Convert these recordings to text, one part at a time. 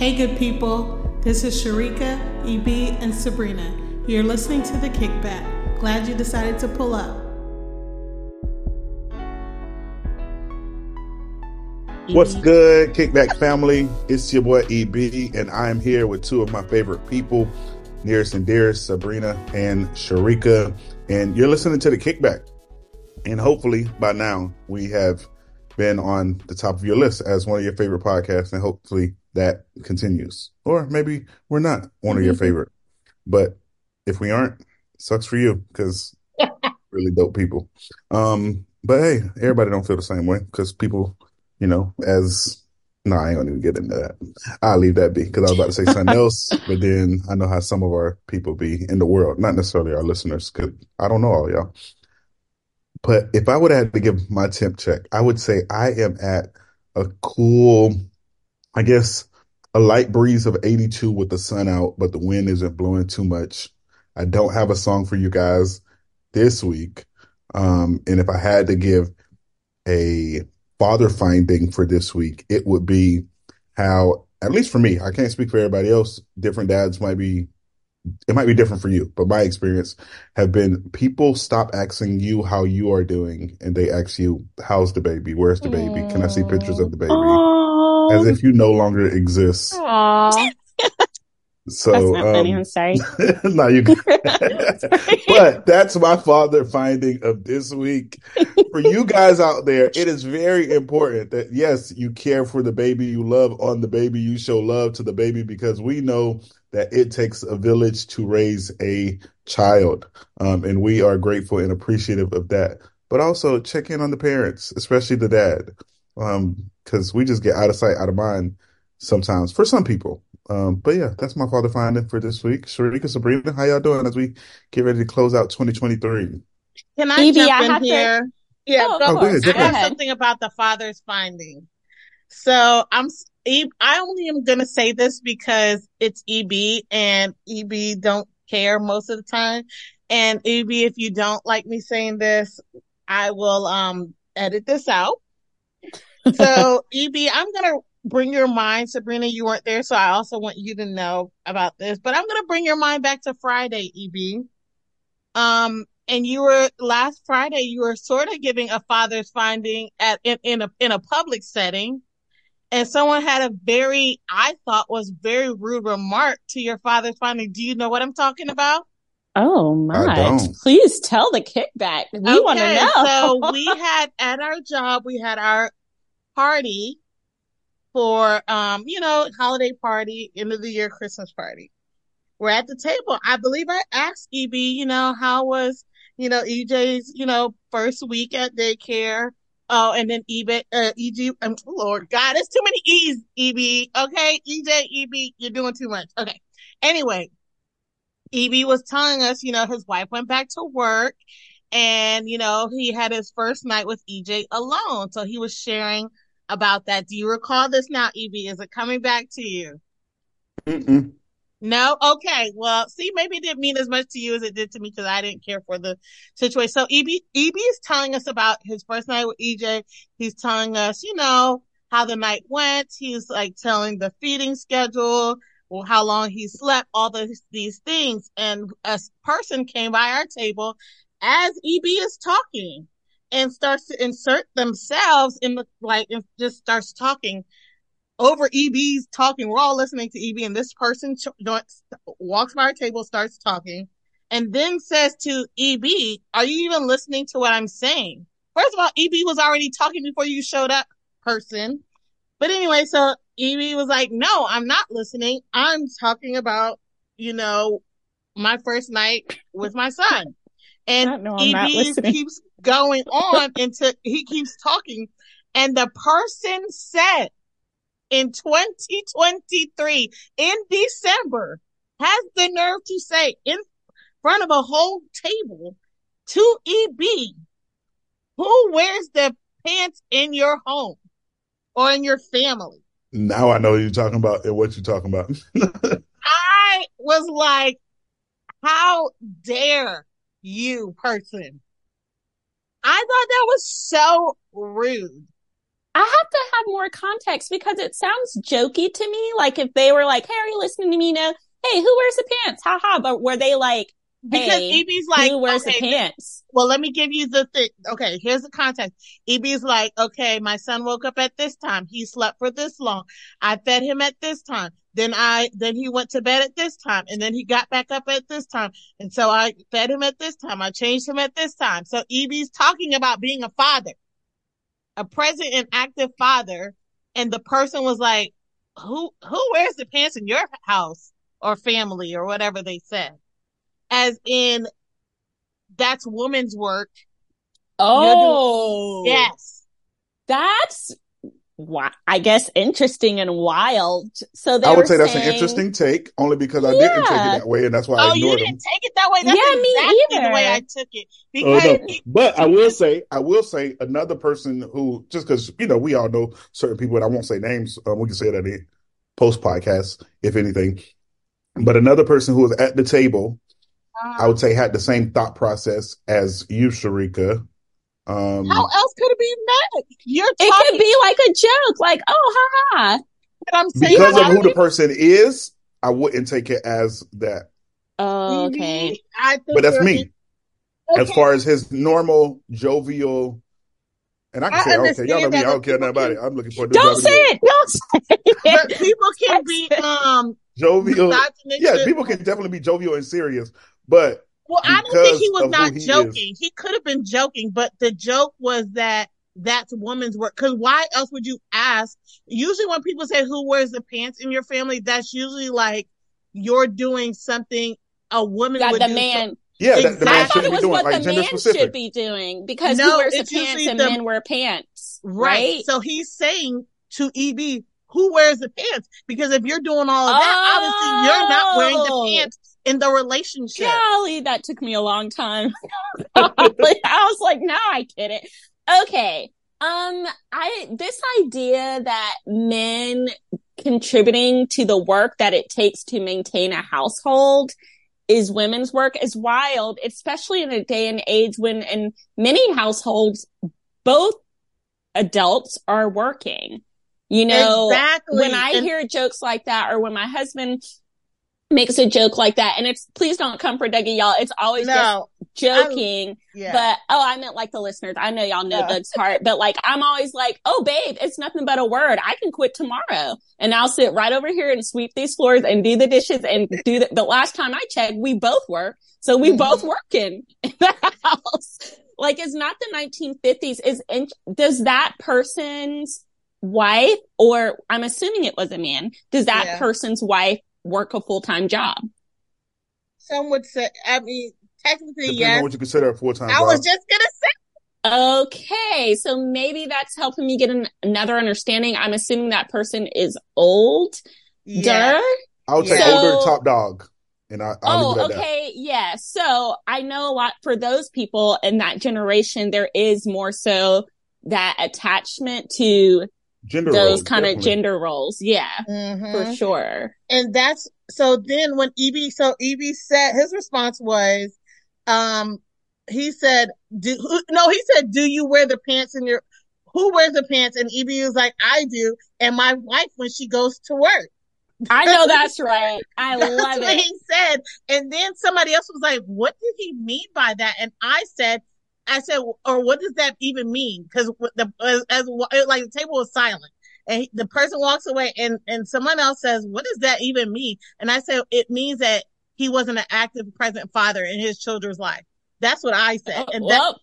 Hey, good people. This is Sharika, EB, and Sabrina. You're listening to The Kickback. Glad you decided to pull up. What's good, Kickback family? It's your boy EB, and I'm here with two of my favorite people, nearest and dearest, Sabrina and Sharika. And you're listening to The Kickback. And hopefully by now we have been on the top of your list as one of your favorite podcasts, and hopefully that continues. Or maybe we're not one of your Mm-hmm. favorite. But if we aren't, sucks for you because really dope people. Um, but hey, everybody don't feel the same way because people, you know, as no, I ain't gonna even get into that. I'll leave that be because I was about to say something else, but then I know how some of our people be in the world, not necessarily our listeners, because I don't know all y'all. But if I would have to give my temp check, I would say I am at a cool, I guess, a light breeze of 82 with the sun out, but the wind isn't blowing too much. I don't have a song for you guys this week. Um, and if I had to give a father finding for this week, it would be how, at least for me, I can't speak for everybody else. Different dads might be, it might be different for you, but my experience have been people stop asking you how you are doing and they ask you, how's the baby? Where's the baby? Can I see pictures of the baby? As if you no longer exist. Aw. So, that's not funny. um, I'm sorry. no, you but that's my father finding of this week. For you guys out there, it is very important that yes, you care for the baby you love on the baby, you show love to the baby because we know that it takes a village to raise a child. Um, and we are grateful and appreciative of that. But also check in on the parents, especially the dad. Um, cause we just get out of sight, out of mind sometimes for some people. Um, but yeah, that's my father finding for this week. Sharika, Sabrina, how y'all doing as we get ready to close out 2023? Can I Evie, jump I in have to- here? Yeah, Oh, go, Oh, go ahead, ahead. I have ahead. something about the father's finding. So I'm I only am gonna say this because it's EB and EB don't care most of the time. And EB, if you don't like me saying this, I will um edit this out. So EB, I'm gonna bring your mind, Sabrina. You weren't there, so I also want you to know about this. But I'm gonna bring your mind back to Friday, EB. Um, and you were last Friday, you were sort of giving a father's finding at in, in a in a public setting, and someone had a very, I thought was very rude remark to your father's finding. Do you know what I'm talking about? Oh my! don't. Please tell the kickback. We want to know. so we had at our job, we had our party for um, you know, holiday party, end of the year Christmas party. We're at the table. I believe I asked EB, you know, how was, you know, EJ's, you know, first week at daycare. Oh, and then EB, uh, EG, um, Lord God, it's too many E's, EB. Okay, EJ, EB, you're doing too much. Okay. Anyway, EB was telling us, you know, his wife went back to work and, you know, he had his first night with EJ alone. So he was sharing about that. Do you recall this now, EB? Is it coming back to you? Mm-mm. No? Okay. Well, see, maybe it didn't mean as much to you as it did to me because I didn't care for the situation. So EB, EB is telling us about his first night with EJ. He's telling us, you know, how the night went. He's like telling the feeding schedule, or how long he slept, all these things. And a person came by our table as EB is talking and starts to insert themselves in the, like, and just starts talking over EB's talking. We're all listening to EB, and this person ch- walks by our table, starts talking, and then says to EB, "Are you even listening to what I'm saying?" First of all, EB was already talking before you showed up, person. But anyway, so EB was like, "No, I'm not listening. I'm talking about, you know, my first night with my son." And No, I'm EB keeps going on until he keeps talking, and the person said in 2023 in December has the nerve to say in front of a whole table to EB, who wears the pants in your home or in your family? Now I know you're talking about and what you're talking about. I was like, how dare you, person? I thought that was so rude. I have to have more context because it sounds jokey to me. Like if they were like, "Hey, are you listening to me now?" Hey, who wears the pants? Ha ha. But were they like, because hey, EB's like, who wears okay, the pants? Well, let me give you the thing. Okay, here's the context. EB's like, okay, my son woke up at this time. He slept for this long. I fed him at this time. Then I, then he went to bed at this time and then he got back up at this time. And so I fed him at this time. I changed him at this time. So EB's talking about being a father, a present and active father. And the person was like, who, who wears the pants in your house or family or whatever they said? As in, that's woman's work. Oh, Yes. That's why I guess interesting and wild. So they I would say that's an interesting take, only because I didn't take it that way, and that's why I Oh, you ignored him. didn't take it that way? That's Yeah, me exactly the way. I took it. Oh, Because no. But I will say, I will say another person who, just because you know, we all know certain people, and I won't say names. Um, we can say that in post podcast, if anything. But another person who was at the table, I would say, had the same thought process as you, Sharika. Um, how else could it be met? You're It could be like a joke, like, oh, ha ha. but I'm saying because of how who the person is, I wouldn't take it as that. Oh, okay. I think But that's you're- me. As far as his normal jovial, and I can I say, okay, y'all know me, I don't care nothing people about it. can- I'm looking for Don't say it. Don't say but it. people can be um jovial. Yeah, people can definitely be jovial and serious, but Well, I don't think he was not he is. joking. He could have been joking, but the joke was that that's woman's work. Because why else would you ask? Usually, when people say who wears the pants in your family, that's usually like you're doing something a woman That would the do. man. yeah, that the Exactly. man I thought shouldn't it be was doing what like the man specific. should be doing because No, he wears the it's pants usually and the- men wear pants, right. right? So he's saying to EB, who wears the pants? Because if you're doing all of that, obviously you're not wearing Oh. the pants in the relationship. Golly, that took me a long time. I was like, now I get it. Okay. Um, I, this idea that men contributing to the work that it takes to maintain a household is women's work is wild, especially in a day and age when in many households, both adults are working. You know, exactly. when I And- hear jokes like that, or when my husband makes a joke like that, and it's please don't come for Dougie, y'all. It's always no, just joking. yeah. But oh, I meant like the listeners. I know y'all know Yeah. Doug's heart, but like I'm always like, oh, babe, it's nothing but a word. I can quit tomorrow, and I'll sit right over here and sweep these floors and do the dishes and do the. The last time I checked, we both work, so we Mhm. both working in the house. Like it's not the 1950s. Is in, does that person's wife, or I'm assuming it was a man, does that Yeah. person's wife work a full time job? Some would say, I mean, technically, Depending yes. on what you consider a full time I was just gonna say, Okay, so maybe that's helping me get an, another understanding. I'm assuming that person is old. yeah. I would say So- older top dog, and I, I'll Oh, at that. okay. Yeah. So I know a lot for those people in that generation, there is more so that attachment to Gender those roles, kind of gender roles. Yeah, Mhm. for sure. And that's so then when EB, so EB said his response was, um, he said, do, who, no, he said, do you wear the pants in your, who wears the pants? And EB was like, I do. And my wife when she goes to work. I know that's right. I That's love what it. he said. And then somebody else was like, what did he mean by that? And I said, I said, or what does that even mean? Cause the, as, as like the table was silent and he- the person walks away and, and someone else says, what does that even mean? And I said, it means that he wasn't an active present father in his children's life. That's what I said. Oh, and that, well,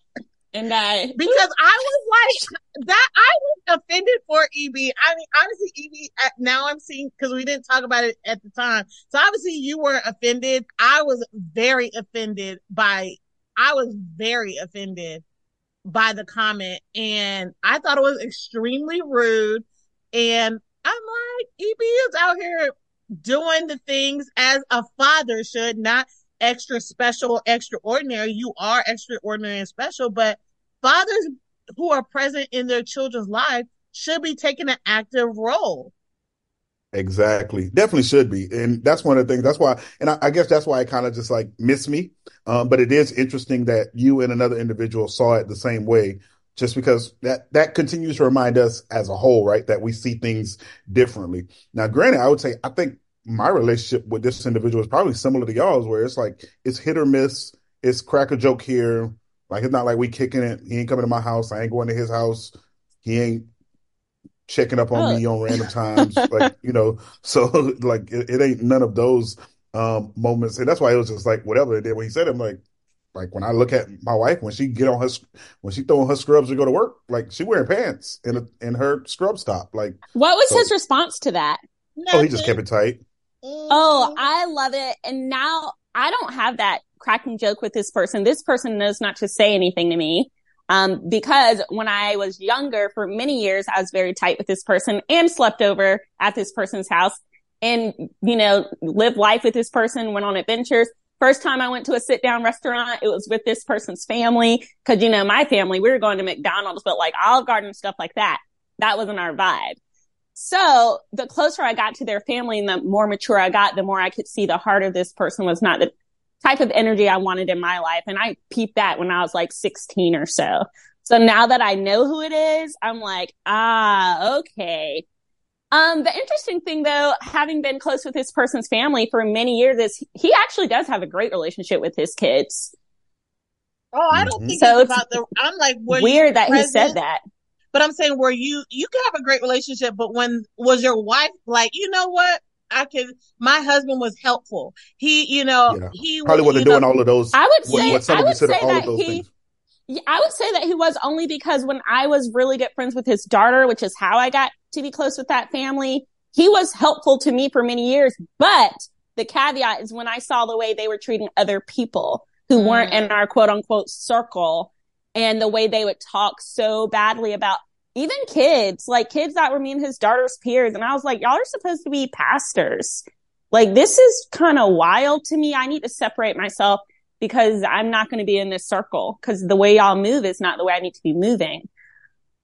and I, because I was like that. I was offended for EB. I mean, honestly, EB. Now I'm seeing because we didn't talk about it at the time. So obviously, you were offended. I was very offended by. I was very offended by the comment, and I thought it was extremely rude. And I'm like, EB is out here doing the things as a father should, not extra special, extraordinary. You are extraordinary and special, but fathers who are present in their children's life should be taking an active role. Exactly. Definitely should be. And that's one of the things. That's why, and I, I guess that's why it kind of just like missed me. Um, but it is interesting that you and another individual saw it the same way just because that that continues to remind us as a whole, right, that we see things differently. Now, granted, I would say I think my relationship with this individual is probably similar to y'all's, where it's like it's hit or miss. It's crack a joke here. Like it's not like we kicking it. He ain't coming to my house. I ain't going to his house. He ain't checking up on oh. me on random times. like you know, so like it, it ain't none of those um, moments, and that's why it was just like whatever. And then when he said it, I'm like, like when I look at my wife when she get on her when she throwing her scrubs to go to work, like she wearing pants in a, in her scrub stop. Like what was so, his response to that? Oh, he just kept it tight. Oh, I love it. And now I don't have that cracking joke with this person. This person knows not to say anything to me. Um, because when I was younger, for many years, I was very tight with this person and slept over at this person's house and, you know, lived life with this person, went on adventures. First time I went to a sit down restaurant, it was with this person's family. Cause, you know, my family, we were going to McDonald's, but like Olive Garden, stuff like that. That wasn't our vibe. So the closer I got to their family and the more mature I got, the more I could see the heart of this person was not the type of energy I wanted in my life. And I peeped that when I was like 16 or so. So now that I know who it is, I'm like, ah, okay. Um, the interesting thing though, having been close with this person's family for many years is he actually does have a great relationship with his kids. Oh, I don't mm-hmm. think so it's about the, I'm like, weird that present? he said that. But I'm saying where you, you can have a great relationship, but when was your wife like, you know what? I can, my husband was helpful. He, you know, yeah. he probably wasn't doing know, all of those. I would say, what, what I would say that he, things. I would say that he was only because when I was really good friends with his daughter, which is how I got to be close with that family, he was helpful to me for many years. But the caveat is when I saw the way they were treating other people who mm. weren't in our quote unquote circle and the way they would talk so badly about even kids, like kids that were me and his daughter's peers. And I was like, y'all are supposed to be pastors. Like this is kind of wild to me. I need to separate myself because I'm not going to be in this circle because the way y'all move is not the way I need to be moving.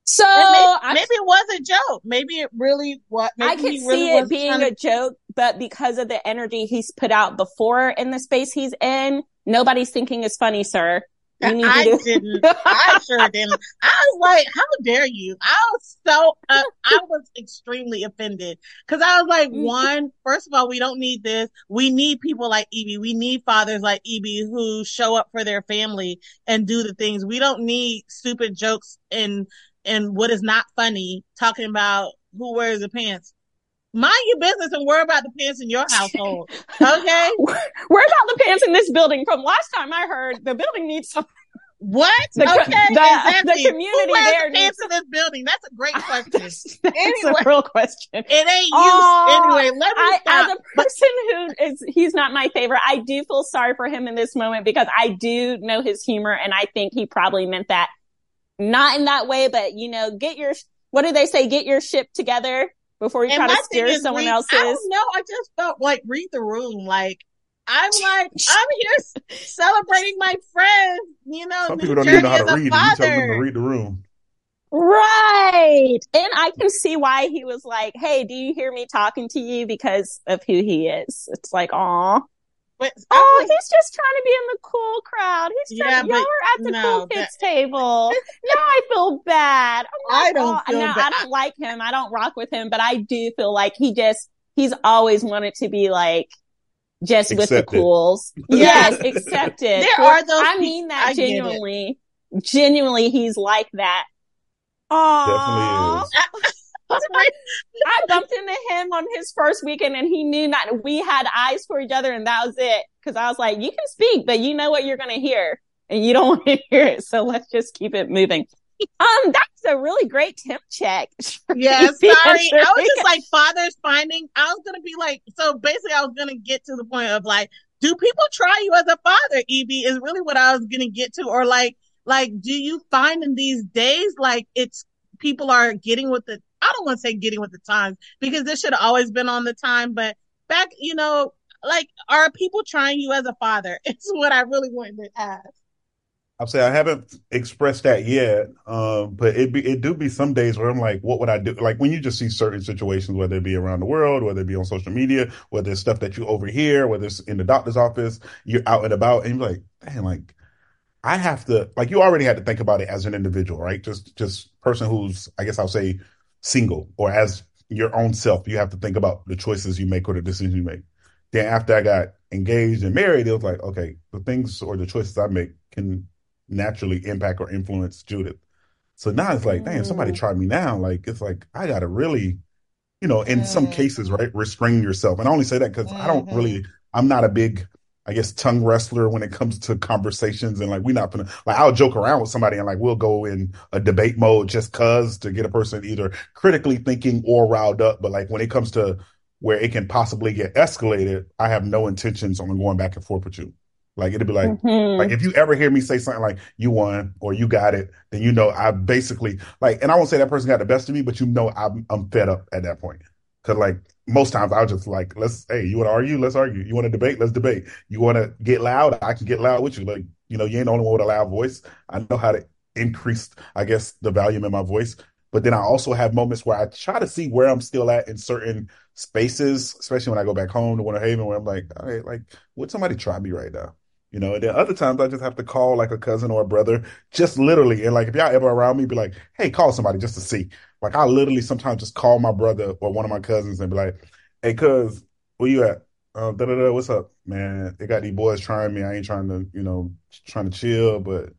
So maybe, maybe, it was a joke. Maybe it really what I could really see it being to... a joke, but because of the energy he's put out before in the space he's in, nobody's thinking is funny, sir. I to- didn't. I sure didn't. I was like, how dare you? I was so, uh, I was extremely offended because I was like, mm. one, first of all, we don't need this. We need people like Evie. We need fathers like Evie who show up for their family and do the things. We don't need stupid jokes and, and what is not funny talking about who wears the pants mind your business and worry about the pants in your household. Okay. worry about the pants in this building. From last time I heard, the building needs some. What? The, okay, the, exactly. the community Who there the pants in this building. That's a great question. that's, that's anyway, a real question. It ain't oh, you. Anyway, let me I, stop. As a person who is, he's not my favorite. I do feel sorry for him in this moment because I do know his humor, and I think he probably meant that not in that way, but you know, get your what do they say? Get your ship together before you and try to steer someone read, else's. I don't know. I just felt like read the room. Like I'm like I'm here celebrating my friends. You know, some people don't even know how to read. And you tell them to read the room. Right. And I can see why he was like, Hey, do you hear me talking to you because of who he is? It's like, aw. But oh, like, he's just trying to be in the cool crowd. He's trying. Yeah, y'all are at the no, cool kids that, table. now I feel bad. Like, I don't. Oh, now I don't like him. I don't rock with him, but I do feel like he just he's always wanted to be like just accepted. with the cools. yes, accepted. There are those. I mean that I genuinely. Genuinely, he's like that. Aww. I bumped into him on his first weekend and he knew not, we had eyes for each other and that was it. Cause I was like, you can speak, but you know what you're going to hear and you don't want to hear it. So let's just keep it moving. Um, that's a really great temp check. Yeah, sorry. I was just like fathers finding, I was going to be like, so basically I was going to get to the point of like, do people try you as a father, Evie is really what I was going to get to. Or like, like, do you find in these days, like it's people are getting with the I don't want to say getting with the times because this should have always been on the time, but back, you know, like, are people trying you as a father? It's what I really wanted to ask. I'll say I haven't expressed that yet, um, but it be it do be some days where I'm like, what would I do? Like when you just see certain situations, whether it be around the world, whether it be on social media, whether it's stuff that you overhear, whether it's in the doctor's office, you're out and about, and you're like, damn, like I have to like you already had to think about it as an individual, right? Just just person who's I guess I'll say single or as your own self, you have to think about the choices you make or the decisions you make. Then after I got engaged and married, it was like, okay, the things or the choices I make can naturally impact or influence Judith. So now it's like, damn, somebody Mm. tried me now. Like it's like I gotta really, you know, in some cases, right, restrain yourself. And I only say that because I don't really, I'm not a big, I guess, tongue wrestler when it comes to conversations. And like we're not gonna like I'll joke around with somebody and like we'll go in a debate mode just cause to get a person either critically thinking or riled up. But like when it comes to where it can possibly get escalated, I have no intentions on going back and forth with you. Like it'd be like Mhm. like if you ever hear me say something like "you won" or "you got it," then you know I basically like, and I won't say that person got the best of me, but you know I'm I'm fed up at that point. Cause like most times I'll just like, let's hey, you want to argue? Let's argue. You want to debate? Let's debate. You want to get loud? I can get loud with you. Like you know, you ain't the only one with a loud voice. I know how to increase, I guess, the volume in my voice. But then I also have moments where I try to see where I'm still at in certain spaces, especially when I go back home to Winter Haven, where I'm like, all right, like, would somebody try me right now? You know, and then other times I just have to call like a cousin or a brother, just literally. And like, if y'all ever around me, be like, hey, call somebody just to see. Like, I literally sometimes just call my brother or one of my cousins and be like, hey, cuz, where you at? Uh, da da da, what's up, man? They got these boys trying me. I ain't trying to, you know, trying to chill, but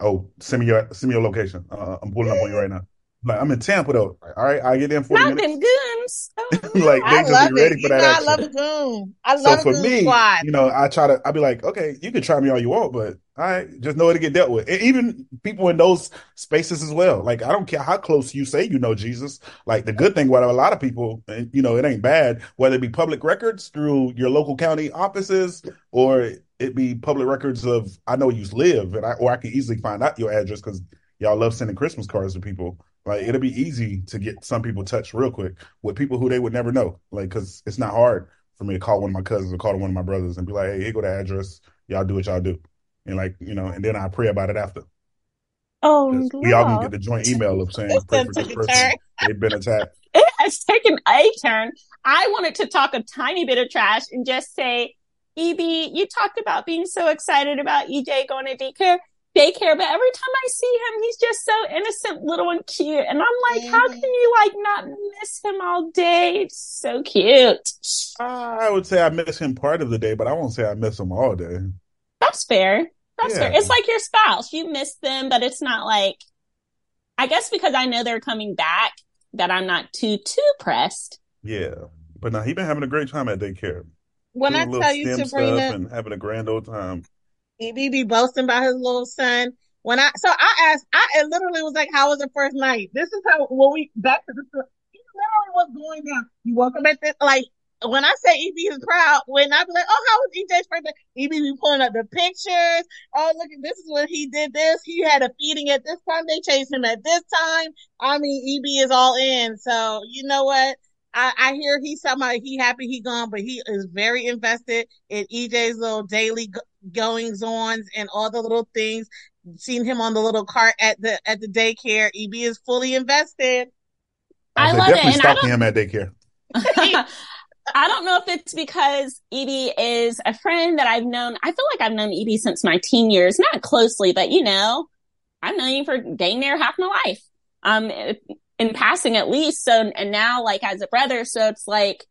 oh, send me your send me your location. Uh, I'm pulling up on you right now. Like, I'm in Tampa though. Like, all right, I get there in 40 Not minutes. them goons. Oh, like, they I just be ready it. for You that know, I love a goon. I So love a for goon me, squad. you know, I try to, I'll be like, okay, you can try me all you want, but I just know it to get dealt with. And even people in those spaces as well. Like, I don't care how close you say you know Jesus. Like, the good thing about a lot of people, and you know, it ain't bad, whether it be public records through your local county offices or it be public records of, I know you live, and I, or I can easily find out your address because y'all love sending Christmas cards to people. Like, it'll be easy to get some people touched real quick with people who they would never know. Like, because it's not hard for me to call one of my cousins or call one of my brothers and be like, hey, here go the address. Y'all do what y'all do. And like, you know, and then I pray about it after. Oh, 'Cause we all gonna get the joint email of saying, pray for this person. They've been attacked. it has taken a turn. I wanted to talk a tiny bit of trash and just say, EB, you talked about being so excited about EJ going to daycare, daycare, but every time I see him, he's just so innocent, little and cute. And I'm like, how can you like not miss him all day? It's so cute. I would say I miss him part of the day, but I won't say I miss him all day. That's fair. That's fair. It's like your spouse. You miss them, but it's not like, I guess because I know they're coming back that I'm not too, too pressed. Yeah. But now he been having a great time at daycare. When Doing I tell you, STEM Sabrina, stuff and having a grand old time. he be be boasting about his little son. When I so I asked, I it literally was like, "How was the first night?" This is how when we back to the. He literally was going down. You woke up at this like when I say EB is proud. When I be like, "Oh, how was EJ's first day?" EB be pulling up the pictures. Oh, look at this is when he did this. He had a feeding at this time. They chased him at this time. I mean, EB is all in. So you know what? I, I hear he's talking about he happy he gone, but he is very invested in EJ's little daily goings ons and all the little things. Seen him on the little cart at the at the daycare. EB is fully invested. I said, love it, definitely and I stalking him at daycare. I don't know if it's because Evie is a friend that I've known. I feel like I've known Evie since my teen years, not closely, but you know, I've known you for dang near half my life. Um, in passing at least. So, and now like as a brother, so it's like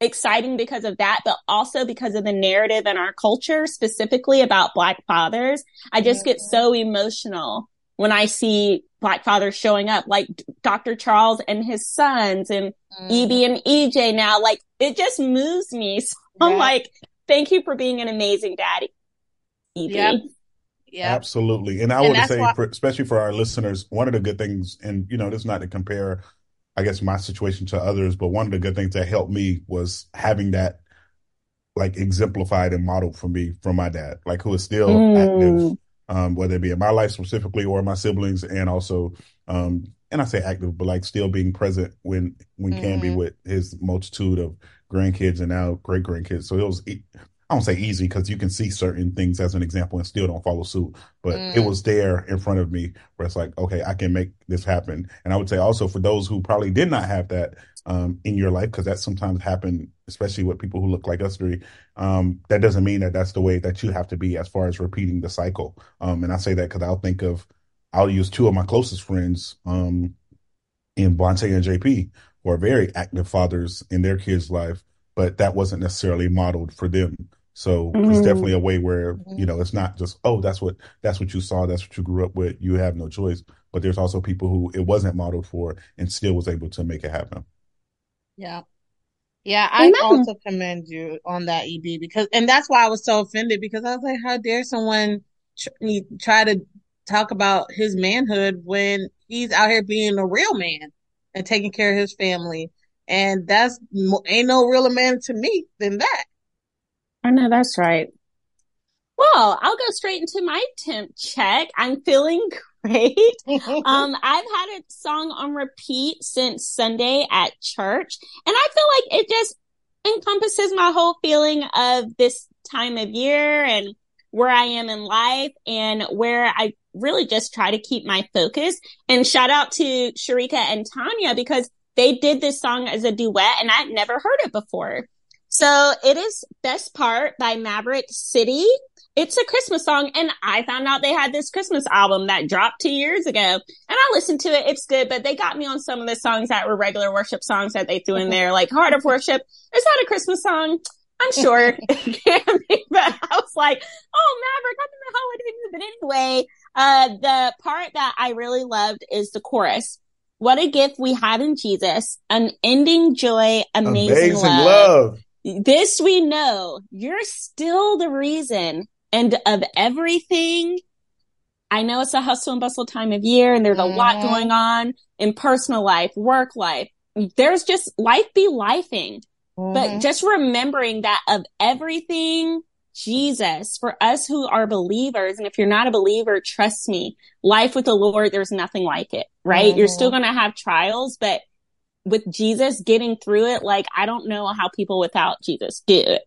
exciting because of that, but also because of the narrative in our culture, specifically about black fathers. I just get so emotional when I see black fathers showing up, like Dr. Charles and his sons and EB and EJ now. Like it just moves me. So I'm like, thank you for being an amazing daddy. EB. Yep. Yeah. Absolutely. And I And would say, why- for, especially for our listeners, one of the good things, and you know, this is not to compare, I guess, my situation to others, but one of the good things that helped me was having that like exemplified and modeled for me from my dad, like who is still Mm. active, um, whether it be in my life specifically or my siblings, and also, um, and I say active, but like still being present when when can be with his multitude of grandkids and now great grandkids. So it was, I don't say easy because you can see certain things as an example and still don't follow suit. But Mm. it was there in front of me where it's like, okay, I can make this happen. And I would say also for those who probably did not have that um, in your life, because that sometimes happen, especially with people who look like us three. Um, that doesn't mean that that's the way that you have to be as far as repeating the cycle. Um, and I say that because I'll think of, I'll use two of my closest friends um, in Bonte and JP, who are very active fathers in their kids' life, but that wasn't necessarily modeled for them. So it's Mhm. definitely a way where, you know, it's not just, oh, that's what that's what you saw, that's what you grew up with. You have no choice. But there's also people who it wasn't modeled for and still was able to make it happen. Yeah. Yeah, I Amen. also commend you on that, EB, because, and that's why I was so offended because I was like, how dare someone tr- try to talk about his manhood when he's out here being a real man and taking care of his family. And that's, ain't no realer man to me than that. I know that's right. Well, I'll go straight into my temp check. I'm feeling great. Um, I've had a song on repeat since Sunday at church, and I feel like it just encompasses my whole feeling of this time of year and where I am in life and where I really just try to keep my focus. And shout out to Sharika and Tanya because they did this song as a duet and I'd never heard it before. So it is Best Part by Maverick City. It's a Christmas song and I found out they had this Christmas album that dropped two years ago and I listened to it. It's good, but they got me on some of the songs that were regular worship songs that they threw in there, like Heart of Worship. Is that a Christmas song? I'm sure it can be, but I was like, oh, Maverick, I'm in the holiday mood. But anyway, uh, the part that I really loved is the chorus. What a gift we have in Jesus, unending joy, amazing, love. This we know, you're still the reason and of everything. I know it's a hustle and bustle time of year and there's a lot going on in personal life, work life. There's just life be lifing. But Mhm. just remembering that of everything, Jesus, for us who are believers, and if you're not a believer, trust me, life with the Lord, there's nothing like it, right? You're Mhm. still going to have trials, but with Jesus getting through it, like I don't know how people without Jesus do it.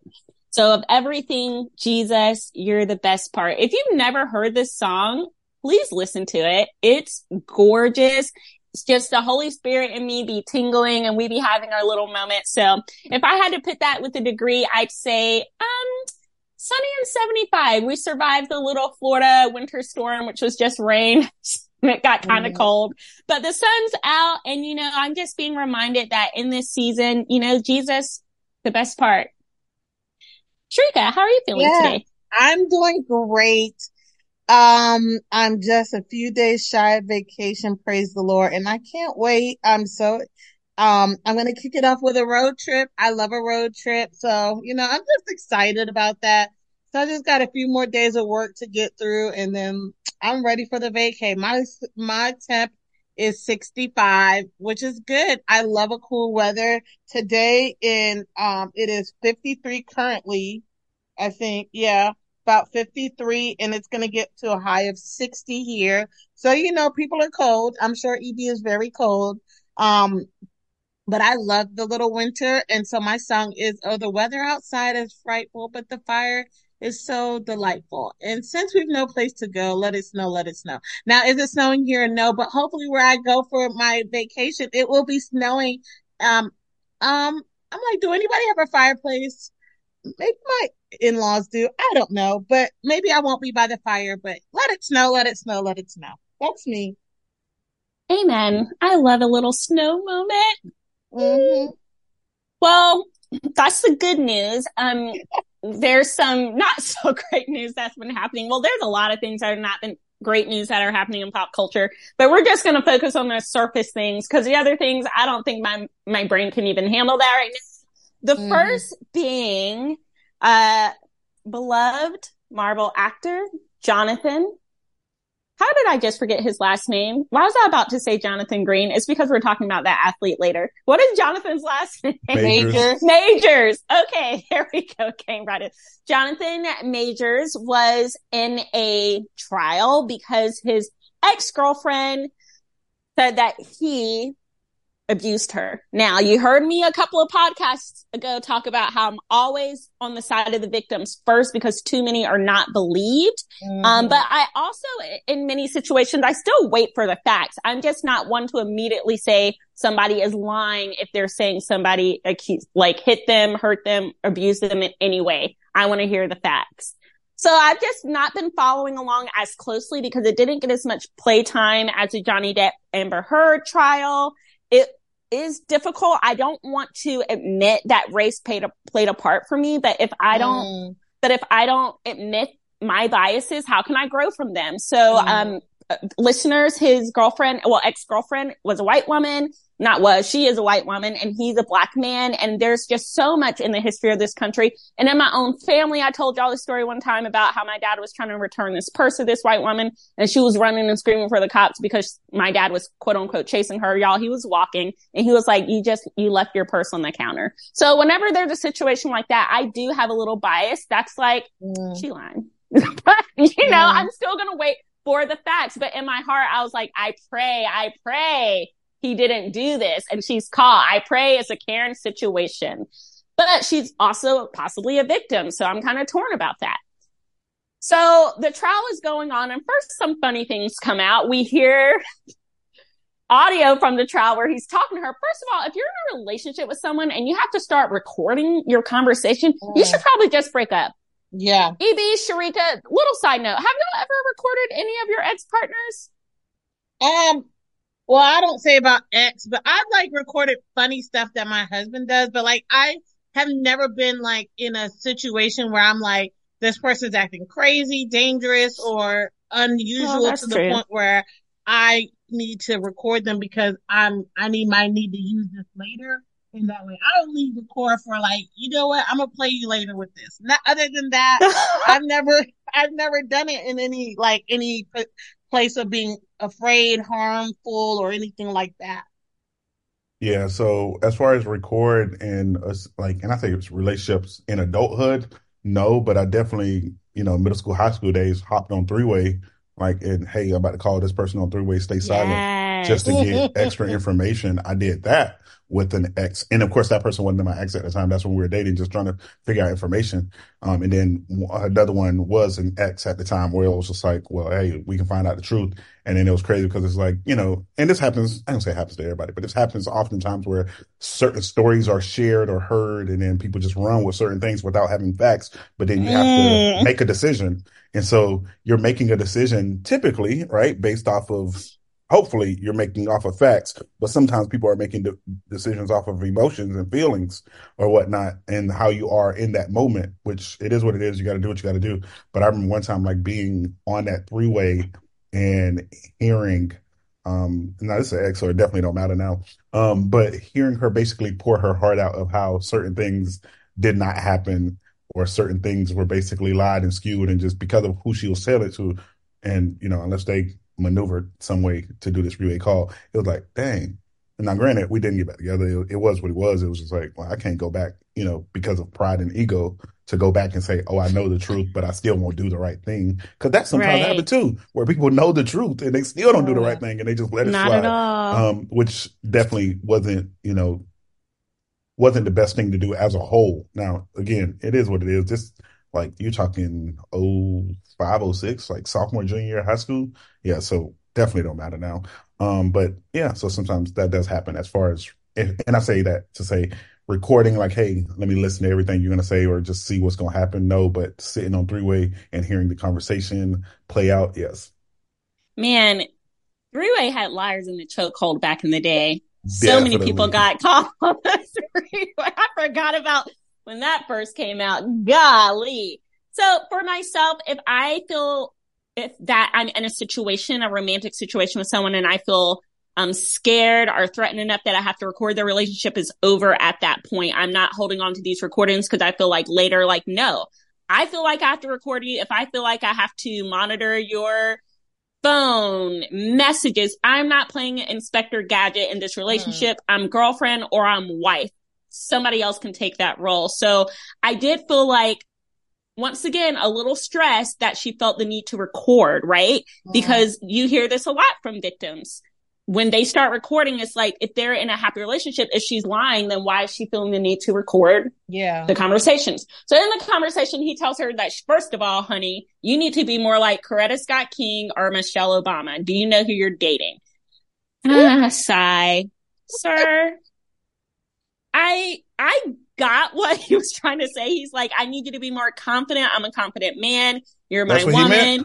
So of everything, Jesus, you're the best part. If you've never heard this song, please listen to it. It's gorgeous. It's just the Holy Spirit and me be tingling and we be having our little moment. So if I had to put that with a degree, I'd say, um, sunny and 75. We survived the little Florida winter storm, which was just rain. it got kind of Mhm. cold, but the sun's out. And, you know, I'm just being reminded that in this season, you know, Jesus, the best part. Sharika, how are you feeling Yeah. today? I'm doing great. Um, I'm just a few days shy of vacation, praise the Lord, and I can't wait. I'm so, um, I'm gonna kick it off with a road trip. I love a road trip, so, you know, I'm just excited about that. So I just got a few more days of work to get through, and then I'm ready for the vacay. My, my temp is 65, which is good. I love a cool weather. Today in, um, it is 53 currently. I think, yeah, about 53 and it's going to get to a high of 60 here. So, you know, people are cold. I'm sure EB is very cold. Um, but I love the little winter. And so my song is, Oh, the weather outside is frightful, but the fire is so delightful. And since we've no place to go, let it snow, let it snow. Now, is it snowing here? No, but hopefully where I go for my vacation, it will be snowing. Um, um, I'm like, do anybody have a fireplace? Maybe my in-laws do. I don't know, but maybe I won't be by the fire, but let it snow, let it snow, let it snow. That's me. Amen. I love a little snow moment. hmm Well, that's the good news. Um, there's some not so great news that's been happening. Well, there's a lot of things that are not been great news that are happening in pop culture, but we're just going to focus on the surface things because the other things, I don't think my, my brain can even handle that right now. The Mhm. first being, uh, beloved Marvel actor, Jonathan. How did I just forget his last name? Why was I about to say Jonathan Green? It's because we're talking about that athlete later. What is Jonathan's last name? Majors. Majors. Majors. Okay, here we go. Came right in. Jonathan Majors was in a trial because his ex-girlfriend said that he abused her. Now, you heard me a couple of podcasts ago talk about how I'm always on the side of the victims first because too many are not believed. Mm-hmm. Um, but I also, in many situations, I still wait for the facts. I'm just not one to immediately say somebody is lying if they're saying somebody accused, like hit them, hurt them, abuse them in any way. I want to hear the facts. So I've just not been following along as closely because it didn't get as much playtime as the Johnny Depp Amber Heard trial. It is difficult. I don't want to admit that race played a, played a part for me, but if I don't, mm. but if I don't admit my biases, how can I grow from them? So, mm. um, uh, listeners, his girlfriend, well, ex-girlfriend was a white woman not was, she is a white woman and he's a black man. And there's just so much in the history of this country. And in my own family, I told y'all the story one time about how my dad was trying to return this purse to this white woman and she was running and screaming for the cops because my dad was quote unquote chasing her. Y'all, he was walking and he was like, you just, you left your purse on the counter. So whenever there's a situation like that, I do have a little bias. That's like, mm. she lying. but you know, mm. I'm still going to wait for the facts. But in my heart, I was like, I pray, I pray he didn't do this and she's caught. I pray it's a Karen situation, but she's also possibly a victim. So I'm kind of torn about that. So the trial is going on and first some funny things come out. We hear audio from the trial where he's talking to her. First of all, if you're in a relationship with someone and you have to start recording your conversation, mm. you should probably just break up. Yeah. EB, Sharika, little side note. Have you ever recorded any of your ex partners? Um, well, I don't say about X, but I've like recorded funny stuff that my husband does, but like I have never been like in a situation where I'm like, this person's acting crazy, dangerous, or unusual oh, to the true. point where I need to record them because I'm I need my need to use this later in that way. I don't only record for like, you know what, I'm gonna play you later with this. Not other than that, I've never I've never done it in any like any place of being afraid, harmful, or anything like that. Yeah. So as far as record and uh, like, and I think it's relationships in adulthood, no, but I definitely, you know, middle school, high school days hopped on three way, like, and hey, I'm about to call this person on three way, stay silent yes. just to get extra information. I did that with an ex. And of course, that person wasn't my ex at the time. That's when we were dating, just trying to figure out information. Um, and then another one was an ex at the time where it was just like, well, hey, we can find out the truth. And then it was crazy because it's like, you know, and this happens, I don't say it happens to everybody, but this happens oftentimes where certain stories are shared or heard and then people just run with certain things without having facts, but then you have mm. to make a decision. And so you're making a decision typically, right, based off of hopefully you're making off of facts, but sometimes people are making de- decisions off of emotions and feelings or whatnot and how you are in that moment, which it is what it is. You got to do what you got to do. But I remember one time like being on that three way and hearing, um, now this is an ex, so it definitely don't matter now. Um, but hearing her basically pour her heart out of how certain things did not happen or certain things were basically lied and skewed and just because of who she was selling to and you know unless they maneuvered some way to do this relay call. It was like, dang. And now, granted, we didn't get back together. It, it, was what it was. It was just like, well, I can't go back, you know, because of pride and ego to go back and say, oh, I know the truth, but I still won't do the right thing. Because that sometimes right. happens too, where people know the truth and they still don't do the right thing and they just let it Not slide. At all. Um, which definitely wasn't, you know, wasn't the best thing to do as a whole. Now, again, it is what it is. Just like you're talking oh five oh six, like sophomore, junior year high school. Yeah, so definitely don't matter now. Um, but yeah, so sometimes that does happen as far as and I say that to say recording like, hey, let me listen to everything you're gonna say or just see what's gonna happen. No, but sitting on three way and hearing the conversation play out, yes. Man, three way had liars in the chokehold back in the day. So many people got caught on the three. I forgot about when that first came out. Golly. So for myself, if I feel if that I'm in a situation, a romantic situation with someone and I feel I'm scared or threatened enough that I have to record the relationship is over at that point. I'm not holding on to these recordings because I feel like later, like, no, I feel like I have to record you. If I feel like I have to monitor your phone messages, I'm not playing Inspector Gadget in this relationship. Mm. I'm girlfriend or I'm wife somebody else can take that role. So I did feel like once again, a little stressed that she felt the need to record, right? Mm. Because you hear this a lot from victims. When they start recording, it's like if they're in a happy relationship, if she's lying, then why is she feeling the need to record Yeah. the conversations? So in the conversation, he tells her that first of all, honey, you need to be more like Coretta Scott King or Michelle Obama. Do you know who you're dating? Ah, sigh, sir. I I got what he was trying to say. He's like, I need you to be more confident. I'm a confident man. You're my That's what he woman.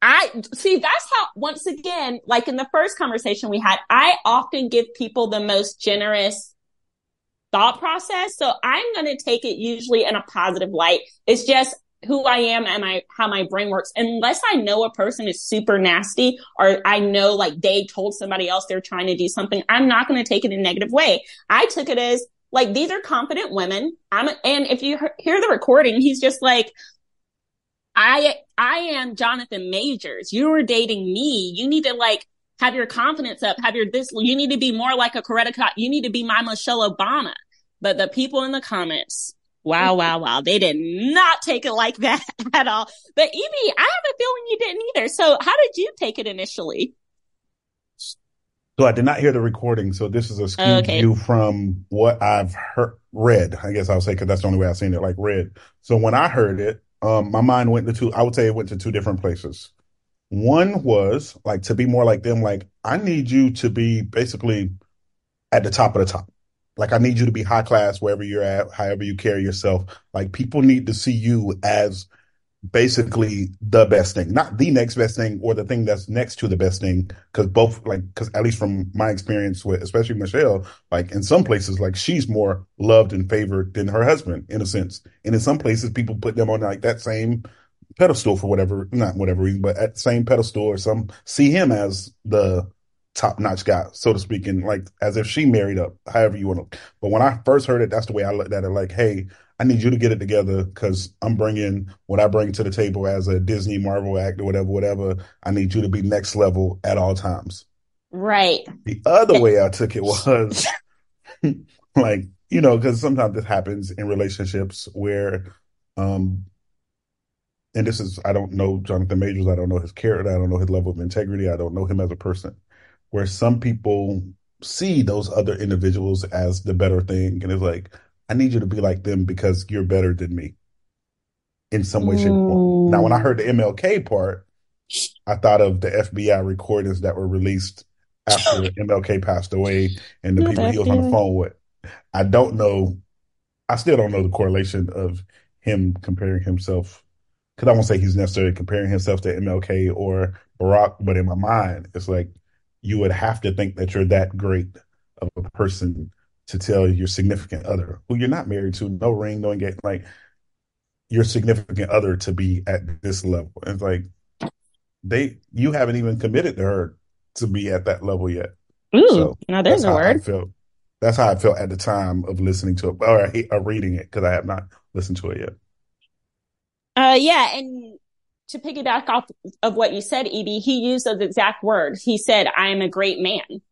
I see that's how once again, like in the first conversation we had, I often give people the most generous thought process. So I'm going to take it usually in a positive light. It's just who I am and my, how my brain works. Unless I know a person is super nasty or I know like they told somebody else they're trying to do something, I'm not going to take it in a negative way. I took it as like, these are confident women. I'm, and if you hear the recording, he's just like, I, I am Jonathan Majors. You were dating me. You need to like have your confidence up, have your this, you need to be more like a Coretta. You need to be my Michelle Obama. But the people in the comments, wow, wow, wow, they did not take it like that at all. But Evie, I have a feeling you didn't either. So how did you take it initially? So I did not hear the recording. So this is a skewed Okay. view from what I've heard, read. I guess I'll say because that's the only way I've seen it, like read. So when I heard it, um, my mind went to two. I would say it went to two different places. One was like to be more like them. Like I need you to be basically at the top of the top. Like I need you to be high class wherever you're at, however you carry yourself. Like people need to see you as basically the best thing, not the next best thing or the thing that's next to the best thing. Cause both like, cause at least from my experience with, especially Michelle, like in some places, like she's more loved and favored than her husband in a sense. And in some places, people put them on like that same pedestal for whatever, not whatever reason, but at the same pedestal or some see him as the top notch guy, so to speak, and like as if she married up, however you want to. But when I first heard it, that's the way I looked at it. Like, hey, I need you to get it together because I'm bringing what I bring to the table as a Disney Marvel actor, whatever, whatever. I need you to be next level at all times. Right. The other way I took it was like, you know, because sometimes this happens in relationships where, um, and this is, I don't know Jonathan Majors. I don't know his character. I don't know his level of integrity. I don't know him as a person. Where some people see those other individuals as the better thing. And it's like, I need you to be like them because you're better than me in some way, shape, or form. Now, when I heard the MLK part, I thought of the FBI recordings that were released after MLK passed away and the Not people he was on the phone with. I don't know. I still don't know the correlation of him comparing himself because I won't say he's necessarily comparing himself to MLK or Barack, but in my mind, it's like you would have to think that you're that great of a person to tell your significant other who you're not married to, no ring, no engagement, like your significant other to be at this level. And it's like they, you haven't even committed to her to be at that level yet. Ooh, So now there's a I word. felt. That's how I felt at the time of listening to it or, or reading it because I have not listened to it yet. Uh, yeah, and to piggyback off of what you said, Eb, he used those exact words. He said, I am a great man.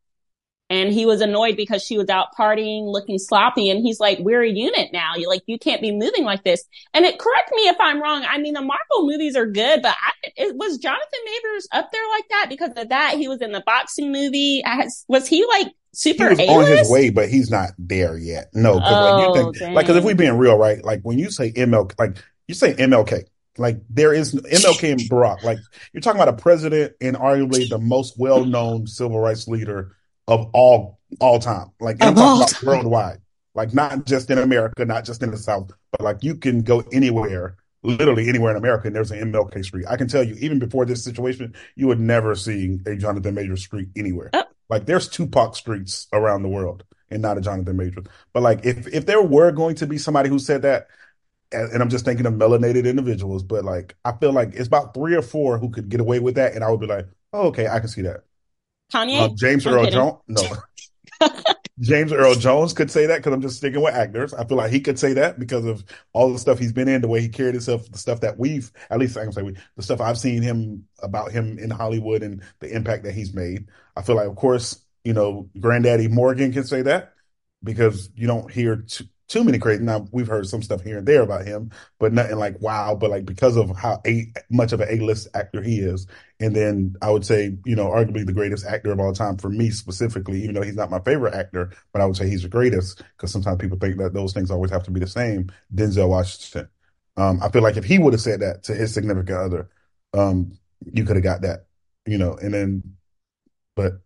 And he was annoyed because she was out partying, looking sloppy. And he's like, we're a unit now. You like, you can't be moving like this. And it, correct me if I'm wrong. I mean, the Marvel movies are good, but I, it, was Jonathan Majors up there like that because of that? He was in the boxing movie. As, was he like He super was on his way, but he's not there yet. No, you Oh, think, like, because if we being real, right? Like when you say MLK, like you say MLK, like there is MLK and Barack, like you're talking about a president and arguably the most well-known civil rights leader of all all time. Like and I'm talking about time. worldwide, like not just in America, not just in the South, but like you can go anywhere, literally anywhere in America, and there's an MLK Street. I can tell you, even before this situation, you would never see a Jonathan Major Street anywhere. Oh. Like there's Tupac streets around the world and not a Jonathan Major. But like if if there were going to be somebody who said that, and, and I'm just thinking of melanated individuals, but like I feel like it's about three or four who could get away with that, and I would be like, oh, okay, I can see that. Kanye? Uh, James I'm Earl. Jones, no. James Earl Jones could say that because I'm just sticking with actors. I feel like he could say that because of all the stuff he's been in, the way he carried himself, the stuff that we've, at least I can say we, the stuff I've seen him about him in Hollywood and the impact that he's made. I feel like, of course, you know, Granddaddy Morgan can say that because you don't hear t- too many crazy. Now we've heard some stuff here and there about him, but nothing like wow. But like because of how a much of an A list actor he is, and then I would say you know arguably the greatest actor of all time for me specifically, even though he's not my favorite actor, but I would say he's the greatest because sometimes people think that those things always have to be the same. Denzel Washington. Um, I feel like if he would have said that to his significant other, um, you could have got that, you know, and then, but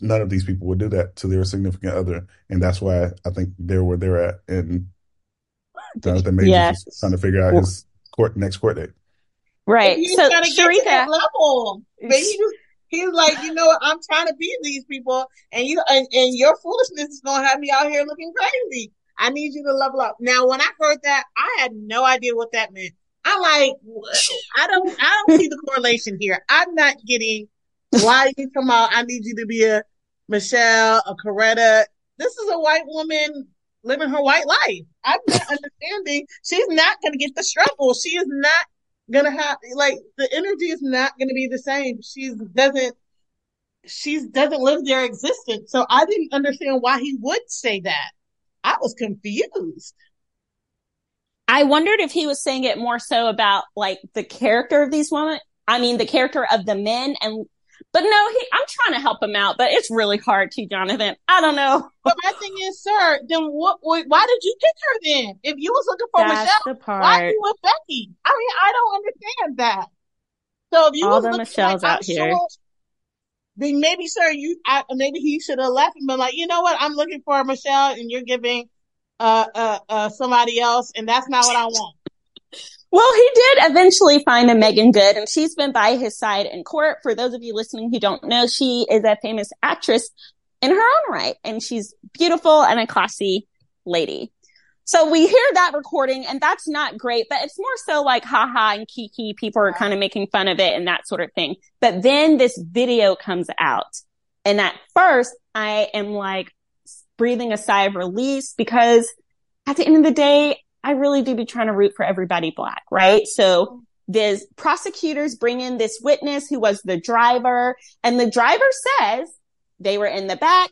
none of these people would do that to their significant other, and that's why I think they're where they're at. And Jonathan Majors yes. is trying to figure out his court next court date. Right. He's so trying to get to that level. He's, he's like, you know, I'm trying to beat these people, and you and, and your foolishness is gonna have me out here looking crazy. I need you to level up. Now, when I heard that, I had no idea what that meant. I'm like, I don't, I don't see the correlation here. I'm not getting why you come out. I need you to be a Michelle, a Coretta. This is a white woman living her white life. I'm not understanding. She's not going to get the struggle. She is not going to have like the energy is not going to be the same. She doesn't. She doesn't live their existence. So I didn't understand why he would say that. I was confused. I wondered if he was saying it more so about like the character of these women. I mean, the character of the men and but no, he, I'm trying to help him out, but it's really hard to, Jonathan. I don't know. But my thing is, sir, then what, why did you pick her then? If you was looking for That's Michelle, why you with Becky? I mean, I don't understand that. So if you all was the Michelle's like, out here, sure, then maybe, sir, you, I, maybe he should have left and been like, you know what? I'm looking for Michelle and you're giving, uh, uh, uh, somebody else and that's not what I want. Well, he did eventually find a Meagan Good and she's been by his side in court. For those of you listening who don't know, she is a famous actress in her own right and she's beautiful and a classy lady. So we hear that recording and that's not great, but it's more so like haha and kiki. People are kind of making fun of it and that sort of thing. But then this video comes out and at first I am like breathing a sigh of release because at the end of the day, I really do be trying to root for everybody black, right? So the prosecutors bring in this witness who was the driver and the driver says they were in the back.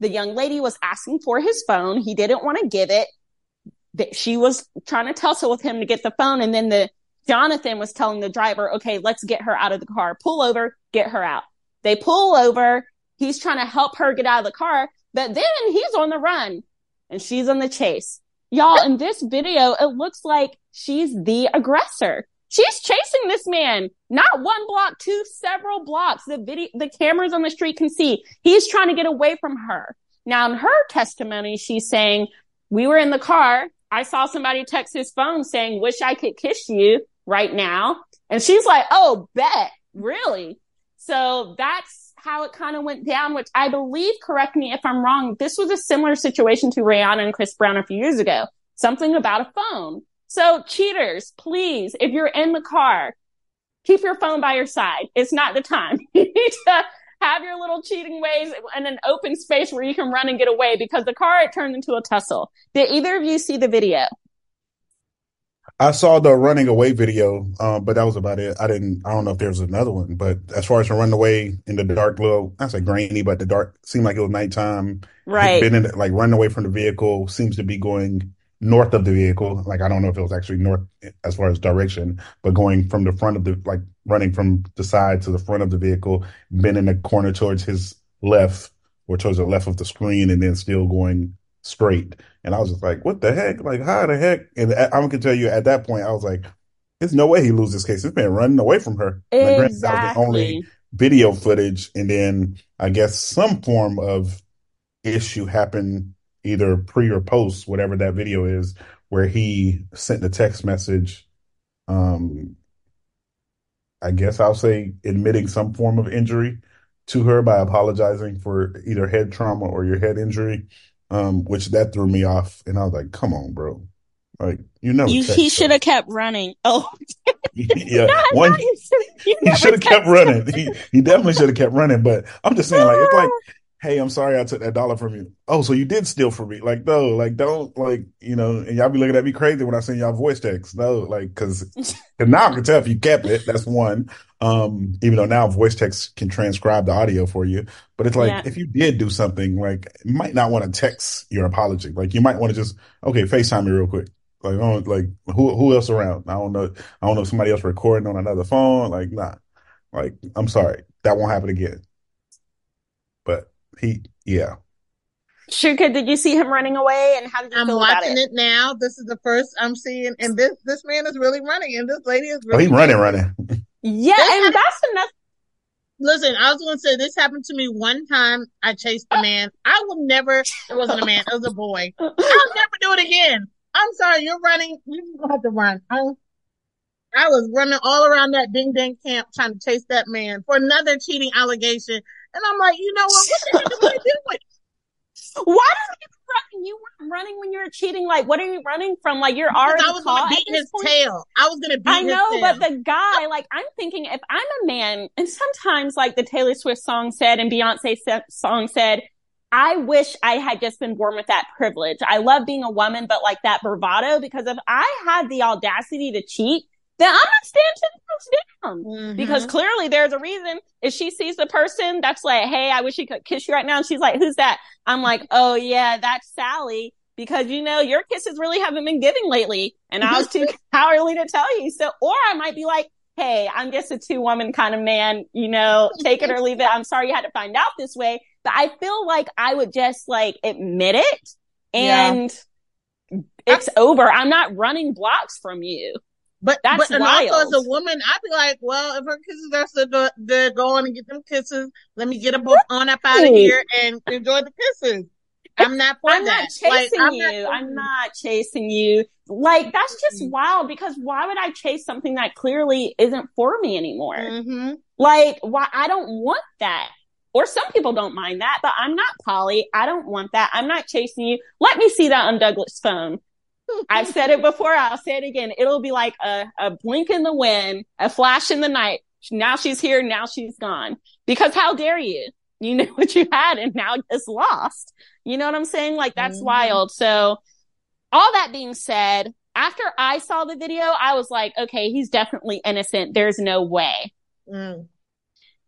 The young lady was asking for his phone. He didn't want to give it. She was trying to tussle with him to get the phone. And then the Jonathan was telling the driver, okay, let's get her out of the car. Pull over, get her out. They pull over. He's trying to help her get out of the car, but then he's on the run and she's on the chase. Y'all, in this video, it looks like she's the aggressor. She's chasing this man, not one block, two, several blocks. The video, the cameras on the street can see he's trying to get away from her. Now, in her testimony, she's saying, we were in the car. I saw somebody text his phone saying, wish I could kiss you right now. And she's like, oh, bet. Really? So that's how it kind of went down, which I believe, correct me if I'm wrong, this was a similar situation to Rihanna and Chris Brown a few years ago. Something about a phone. So cheaters, please, if you're in the car, keep your phone by your side. It's not the time. you need to have your little cheating ways in an open space where you can run and get away because the car it turned into a tussle. Did either of you see the video? I saw the running away video, um, but that was about it. I didn't. I don't know if there's another one, but as far as the running away in the dark, little I say grainy, but the dark seemed like it was nighttime. Right. Been in, like running away from the vehicle seems to be going north of the vehicle. Like I don't know if it was actually north as far as direction, but going from the front of the like running from the side to the front of the vehicle, been in the corner towards his left or towards the left of the screen, and then still going straight. And I was just like, what the heck? Like, how the heck? And I can tell you at that point, I was like, there's no way he loses this case. This man running away from her. Exactly. That was the only video footage. And then I guess some form of issue happened either pre or post, whatever that video is, where he sent the text message. Um, I guess I'll say admitting some form of injury to her by apologizing for either head trauma or your head injury um, which that threw me off, and I was like, "Come on, bro! Like you know, he should have kept running." Oh, yeah, one he should have kept running. He he definitely should have kept running. But I'm just saying, like it's like hey, I'm sorry I took that dollar from you. Oh, so you did steal from me. Like, no, like, don't, like, you know, and y'all be looking at me crazy when I send y'all voice texts. No, like, cause, cause now I can tell if you kept it. That's one. Um, even though now voice text can transcribe the audio for you, but it's like, Yeah. if you did do something, like, you might not want to text your apology. Like, you might want to just, okay, FaceTime me real quick. Like, oh, like, who, who else around? I don't know. I don't know if somebody else recording on another phone. Like, nah, like, I'm sorry. That won't happen again. But he, yeah. Shuka, did you see him running away and how did you I'm feel about watching it? it now. This is the first I'm seeing, and this this man is really running, and this lady is Oh, really he running, running. Yeah, They and had- that's another Listen, I was going to say this happened to me one time. I chased a man. I will never. It wasn't a man. It was a boy. I'll never do it again. I'm sorry. You're running. You just gonna have to run. I, I was running all around that ding dang camp trying to chase that man for another cheating allegation. And I'm like, you know what? What the heck am I doing? Why did you run? You weren't running when you were cheating. Like, what are you running from? Like, you're already I was gonna beat his point? tail. I was going to beat I know, but the guy, like, I'm thinking if I'm a man, and sometimes, like the Taylor Swift song said, and Beyonce song said, I wish I had just been born with that privilege. I love being a woman, but like that bravado, because if I had the audacity to cheat, then I'm not standing down. Mhm. Because clearly there's a reason. If she sees the person that's like, hey, I wish she could kiss you right now, and she's like, who's that? I'm like, oh yeah, that's Sally. Because you know, your kisses really haven't been giving lately. And I was too cowardly to tell you. So, or I might be like, hey, I'm just a two woman kind of man, you know, take it or leave it. I'm sorry you had to find out this way. But I feel like I would just like admit it Yeah. and it's over. I'm not running blocks from you. But That's but and also as a woman, I'd be like, well, if her kisses are so good, they're going and get them kisses. Let me get them both on up out of here and enjoy the kisses. I'm not for I'm that. not chasing Like, I'm you. not I'm not chasing you. Like that's just wild because why would I chase something that clearly isn't for me anymore? Mhm. Like why I don't want that. Or some people don't mind that, but I'm not Polly. I don't want that. I'm not chasing you. Let me see that on Douglas' phone. I've said it before. I'll say it again. It'll be like a, a blink in the wind, a flash in the night. Now she's here. Now she's gone. Because how dare you? You knew what you had and now it's lost. You know what I'm saying? Like that's Mhm. wild. So all that being said, after I saw the video, I was like, okay, he's definitely innocent. There's no way. Mm.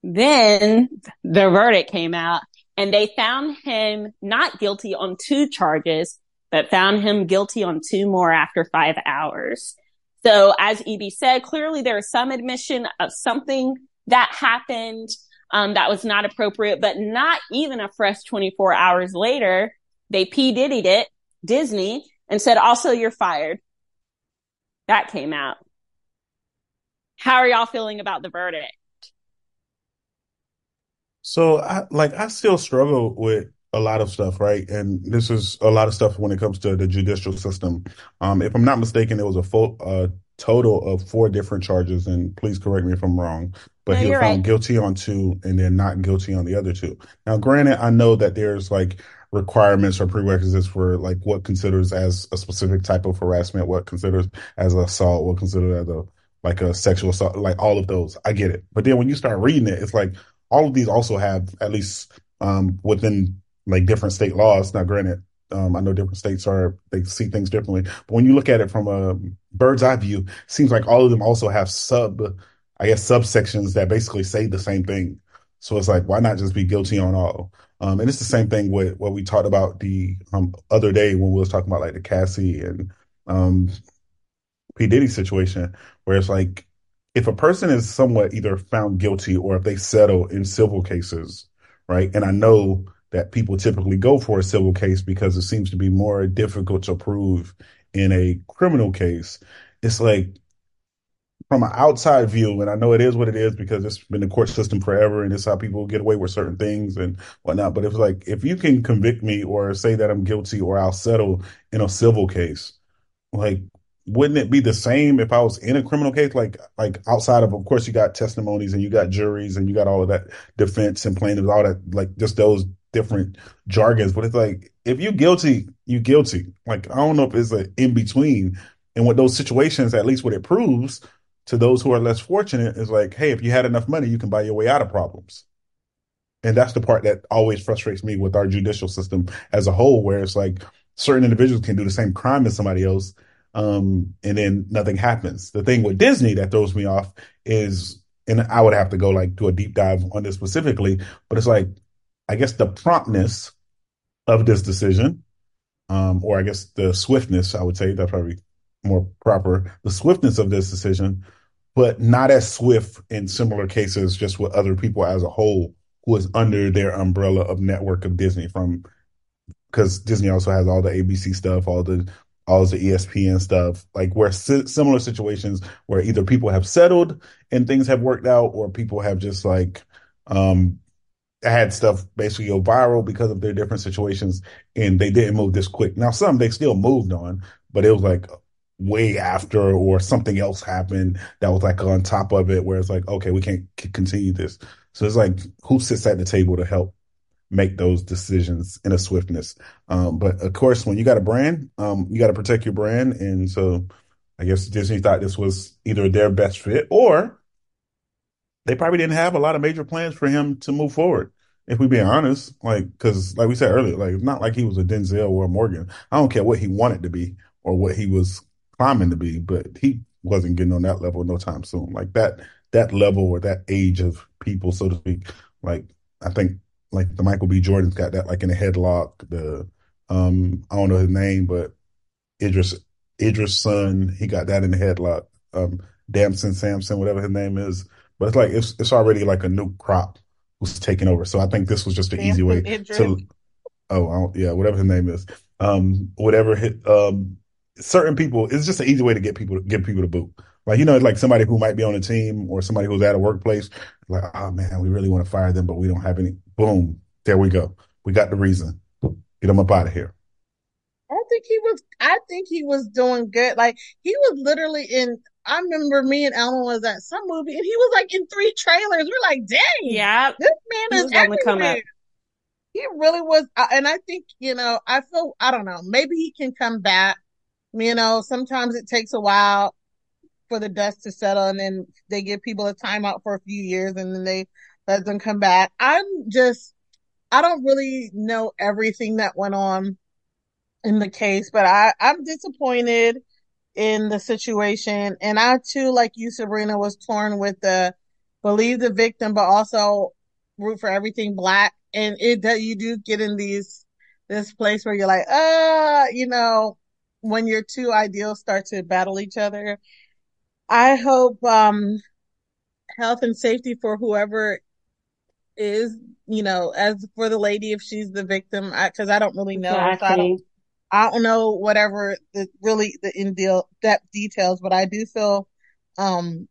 Then the verdict came out and they found him not guilty on two charges, but found him guilty on two more after five hours. So as EB said, clearly there is some admission of something that happened, um, that was not appropriate, but not even a fresh 24 hours later, they P Diddy'd it, Disney, and said, also you're fired. That came out. How are y'all feeling about the verdict? So I like I still struggle with a lot of stuff, right? And this is a lot of stuff when it comes to the judicial system. Um, if I'm not mistaken, it was a full uh, total of four different charges, and please correct me if I'm wrong. But No, he was found right. guilty on two, and then not guilty on the other two. Now, granted, I know that there's like requirements or prerequisites for like what considers as a specific type of harassment, what considers as assault, what considered as a like a sexual assault, like all of those. I get it. But then when you start reading it, it's like all of these also have at least um, within like different state laws. Now, granted, um, I know different states are they see things differently, but when you look at it from a bird's eye view, it seems like all of them also have sub, I guess, subsections that basically say the same thing. So it's like, why not just be guilty on all? Um, and it's the same thing with what we talked about the um, other day when we was talking about like the Cassie and um, P Diddy situation, where it's like if a person is somewhat either found guilty or if they settle in civil cases, right? And I know that people typically go for a civil case because it seems to be more difficult to prove in a criminal case. It's like from an outside view, and I know it is what it is because it's been the court system forever and it's how people get away with certain things and whatnot. But it's like if you can convict me or say that I'm guilty or I'll settle in a civil case, like wouldn't it be the same if I was in a criminal case? Like, like outside of, of course, you got testimonies and you got juries and you got all of that defense and plaintiffs, all that, like just those different jargons. But it's like, if you're guilty, you guilty. Like, I don't know if it's an in between. And with those situations, at least what it proves to those who are less fortunate is like, hey, if you had enough money, you can buy your way out of problems. and that's the part that always frustrates me with our judicial system as a whole, where it's like certain individuals can do the same crime as somebody else, um, and then nothing happens. The thing with Disney that throws me off is, and I would have to go like do a deep dive on this specifically, but it's like, I guess the promptness of this decision, um, or I guess the swiftness, I would say that's probably more proper, the swiftness of this decision, but not as swift in similar cases, just with other people as a whole who is under their umbrella of network of Disney from because Disney also has all the ABC stuff, all the all the ESPN stuff, like where si- similar situations where either people have settled and things have worked out, or people have just like um had stuff basically go viral because of their different situations, and they didn't move this quick. Now some they still moved on, but it was like way after or something else happened that was like on top of it where it's like okay we can't c- continue this so it's like who sits at the table to help make those decisions in a swiftness. Um, but of course, when you got a brand, um, you got to protect your brand. And so I guess Disney thought this was either their best fit or they probably didn't have a lot of major plans for him to move forward. If we be honest, like, cause like we said earlier, like, it's not like he was a Denzel or a Morgan. I don't care what he wanted to be or what he was climbing to be, but he wasn't getting on that level no time soon. Like that, that level or that age of people, so to speak. Like, I think like the Michael B. Jordan's got that like in a headlock. The um I don't know his name, but Idris Idris' son, he got that in the headlock. Um Damson Samson, whatever his name is. But it's like it's it's already like a new crop who's taking over. So I think this was just an easy way to oh yeah, whatever his name is. Um whatever hit um certain people it's just an easy way to get people get people to boot. Like you know, like somebody who might be on a team or somebody who's at a workplace, like, oh man, we really want to fire them, but we don't have any. Boom, there we go. We got the reason. Get them up out of here. I think he was. I think he was doing good. Like he was literally in. I remember me and Ellen was at some movie, and he was like in three trailers. We're like, dang, Yeah. this man is was on come everywhere. He really was, uh, and I think you know. I feel. I don't know. Maybe he can come back. You know, sometimes it takes a while for the dust to settle, and then they give people a timeout for a few years, and then they let them come back. I'm just. I don't really know everything that went on in the case, but I, I'm disappointed in the situation. And I too, like you, Sabrina, was torn with the believe the victim, but also root for everything black. And it that you do get in these this place where you're like, uh, you know, when your two ideals start to battle each other. I hope um health and safety for whoever is, you know, as for the lady if she's the victim, I, cause I don't really know. So I don't Exactly. I don't know whatever the really the in deal depth details, but I do feel um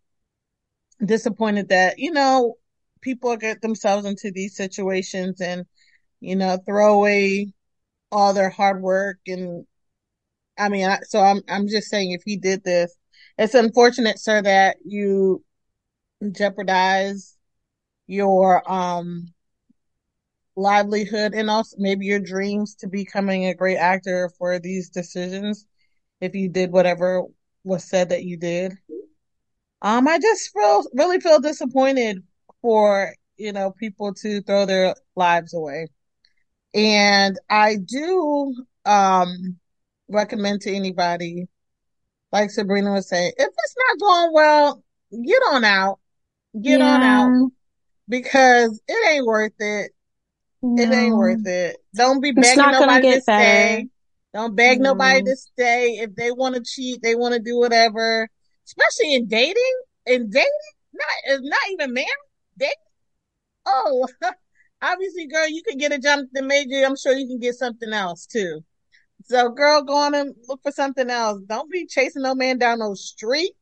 disappointed that, you know, people get themselves into these situations and, you know, throw away all their hard work and I mean, I, so I'm I'm just saying if he did this, it's unfortunate, sir, that you jeopardize your um livelihood and also maybe your dreams to becoming a great actor for these decisions if you did whatever was said that you did. Um, I just feel really feel disappointed for, you know, people to throw their lives away. And I do um recommend to anybody, like Sabrina was saying, if it's not going well, get on out. Get on out because it ain't worth it. It ain't worth it. Don't be begging nobody to better. stay. Don't beg nobody to stay. If they want to cheat, they want to do whatever. Especially in dating. In dating, not not even married. Dating. Oh, obviously, girl, you can get a Jonathan Major. I'm sure you can get something else too. So, girl, go on and look for something else. Don't be chasing no man down no street.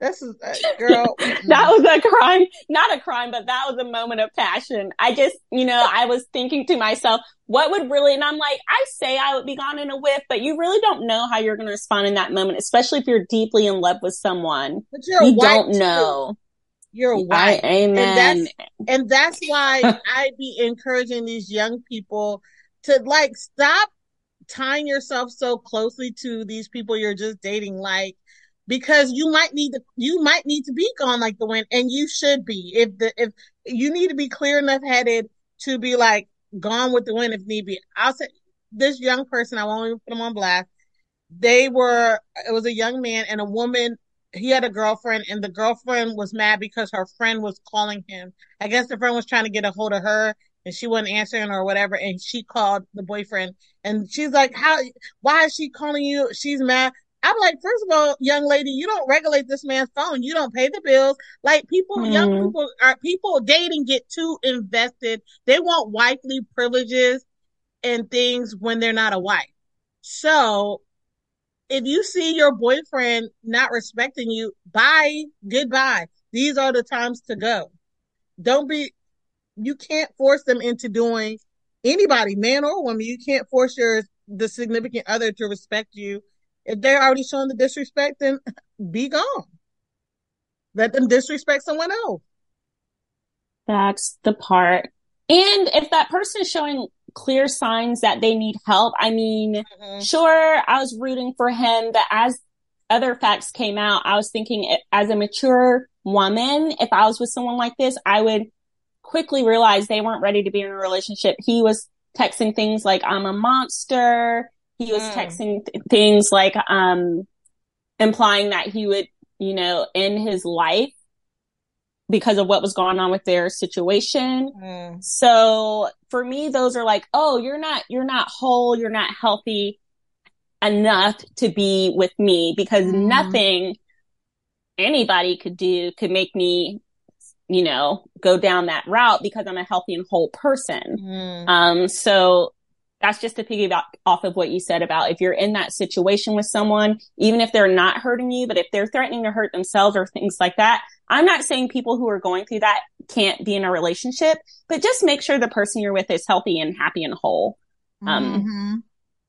This is, uh, girl. that was a crime, not a crime, but that was a moment of passion. I just, you know, I was thinking to myself, what would really, and I'm like, I say I would be gone in a whiff, but you really don't know how you're going to respond in that moment, especially if you're deeply in love with someone. But you're You don't too. know. You're I, white. amen. And that's and that's why I'd be encouraging these young people to like stop tying yourself so closely to these people you're just dating like because you might need to you might need to be gone like the wind and you should be if the if you need to be clear enough headed to be like gone with the wind if need be. I'll say this young person, I won't even put him on blast. They were, it was a young man and a woman. He had a girlfriend and the girlfriend was mad because her friend was calling him. I guess the friend was trying to get a hold of her and she wasn't answering or whatever. And she called the boyfriend and she's like, how, why is she calling you? She's mad. I'm like, first of all, young lady, you don't regulate this man's phone. You don't pay the bills. Like people, mm. young people are people dating get too invested. They want wifely privileges and things when they're not a wife. So if you see your boyfriend not respecting you, bye, goodbye. These are the times to go. Don't be, you can't force them into doing anybody, man or woman. You can't force your, the significant other to respect you if they're already showing the disrespect, then be gone. Let them disrespect someone else. That's the part. And if that person is showing clear signs that they need help, I mean, mm-hmm. sure, I was rooting for him, but as other facts came out, I was thinking as a mature woman, if I was with someone like this, I would quickly realize they weren't ready to be in a relationship. He was texting things like, I'm a monster. He was mm. texting th- things like, um, implying that he would, you know, end his life because of what was going on with their situation. Mm. So for me, those are like, oh, you're not, you're not whole, you're not healthy enough to be with me because mm. nothing anybody could do could make me, you know, go down that route because I'm a healthy and whole person. Mm. Um, so that's just to piggyback off of what you said about if you're in that situation with someone, even if they're not hurting you, but if they're threatening to hurt themselves or things like that, I'm not saying people who are going through that can't be in a relationship, but just make sure the person you're with is healthy and happy and whole. Um, mm-hmm.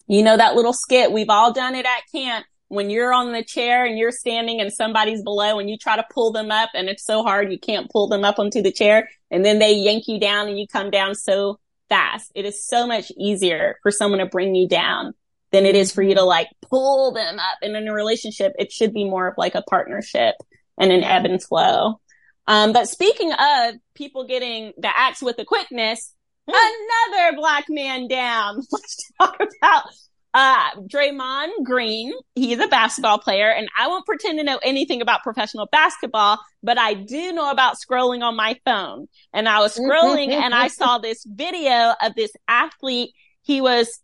you know, that little skit, we've all done it at camp when you're on the chair and you're standing and somebody's below and you try to pull them up and it's so hard you can't pull them up onto the chair and then they yank you down and you come down so fast. It is so much easier for someone to bring you down than it is for you to like pull them up. And in a relationship, it should be more of like a partnership and an ebb and flow. Um, but speaking of people getting the axe with the quickness, hmm. another black man down. Let's talk about uh, Draymond Green, he's a basketball player and I won't pretend to know anything about professional basketball, but I do know about scrolling on my phone. And I was scrolling and I saw this video of this athlete. He was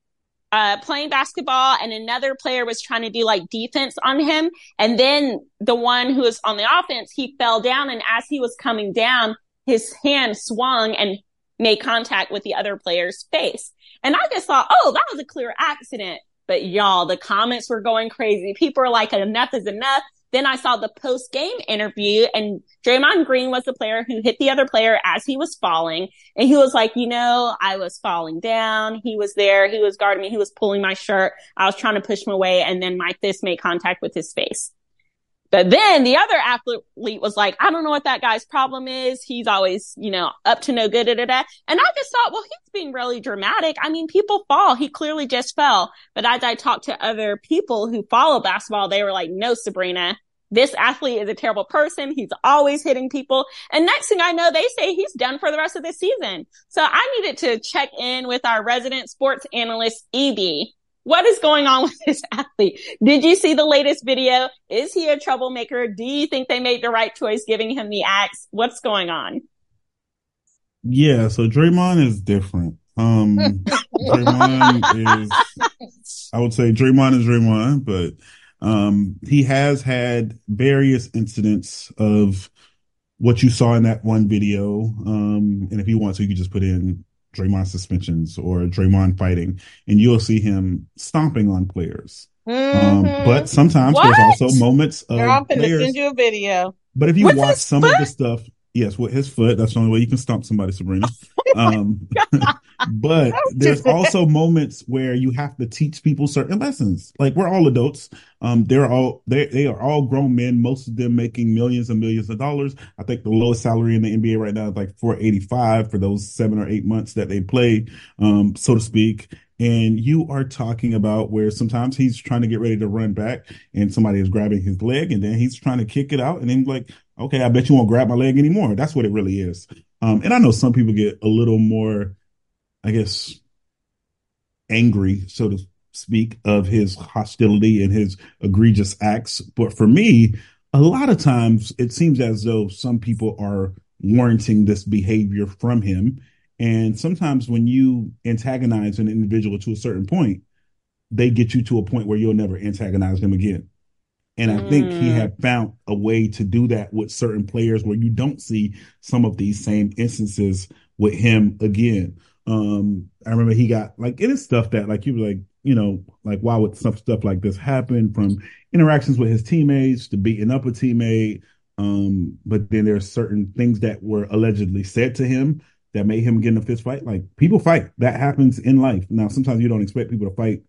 uh, playing basketball and another player was trying to do like defense on him. And then the one who was on the offense, he fell down. And as he was coming down, his hand swung and made contact with the other player's face. And I just thought, oh, that was a clear accident. But y'all, the comments were going crazy. People are like, enough is enough. Then I saw the post game interview and Draymond Green was the player who hit the other player as he was falling. And he was like, you know, I was falling down. He was there. He was guarding me. He was pulling my shirt. I was trying to push him away. And then my fist made contact with his face. But then the other athlete was like, I don't know what that guy's problem is. He's always, you know, up to no good. Da, da, da. And I just thought, well, he's being really dramatic. I mean, people fall. He clearly just fell. But as I talked to other people who follow basketball, they were like, no, Sabrina, this athlete is a terrible person. He's always hitting people. And next thing I know, they say he's done for the rest of the season. So I needed to check in with our resident sports analyst, EB, what is going on with this athlete? Did you see the latest video? Is he a troublemaker? Do you think they made the right choice giving him the axe? What's going on? Yeah, so Draymond is different. Um, Draymond is, I would say Draymond is Draymond, but, um, he has had various incidents of what you saw in that one video. Um, and if you want to, you can just put in Draymond suspensions or Draymond fighting, and you'll see him stomping on players. Um, mm-hmm. Um, but sometimes what? there's also moments of Girl, I'm players. send you a video. But if you What's watch some of the stuff, yes, with his foot, that's the only way you can stomp somebody, Sabrina. Um, but there's also moments where you have to teach people certain lessons. Like we're all adults. Um, they're all they they are all grown men. Most of them making millions and millions of dollars. I think the lowest salary in the NBA right now is like 485 for those seven or eight months that they play, um, so to speak. And you are talking about where sometimes he's trying to get ready to run back and somebody is grabbing his leg and then he's trying to kick it out and then like, okay, I bet you won't grab my leg anymore. That's what it really is. Um, and I know some people get a little more, I guess, angry, so to speak, of his hostility and his egregious acts. But for me, a lot of times it seems as though some people are warranting this behavior from him. And sometimes when you antagonize an individual to a certain point, they get you to a point where you'll never antagonize them again. And I think he Mm. had found a way to do that with certain players where you don't see some of these same instances with him again. Um, I remember he got like it is stuff that like you were like, you know, like why would some stuff like this happen from interactions with his teammates to beating up a teammate. Um, but then there's certain things that were allegedly said to him that made him get in a fist fight. Like people fight. That happens in life. Now sometimes you don't expect people to fight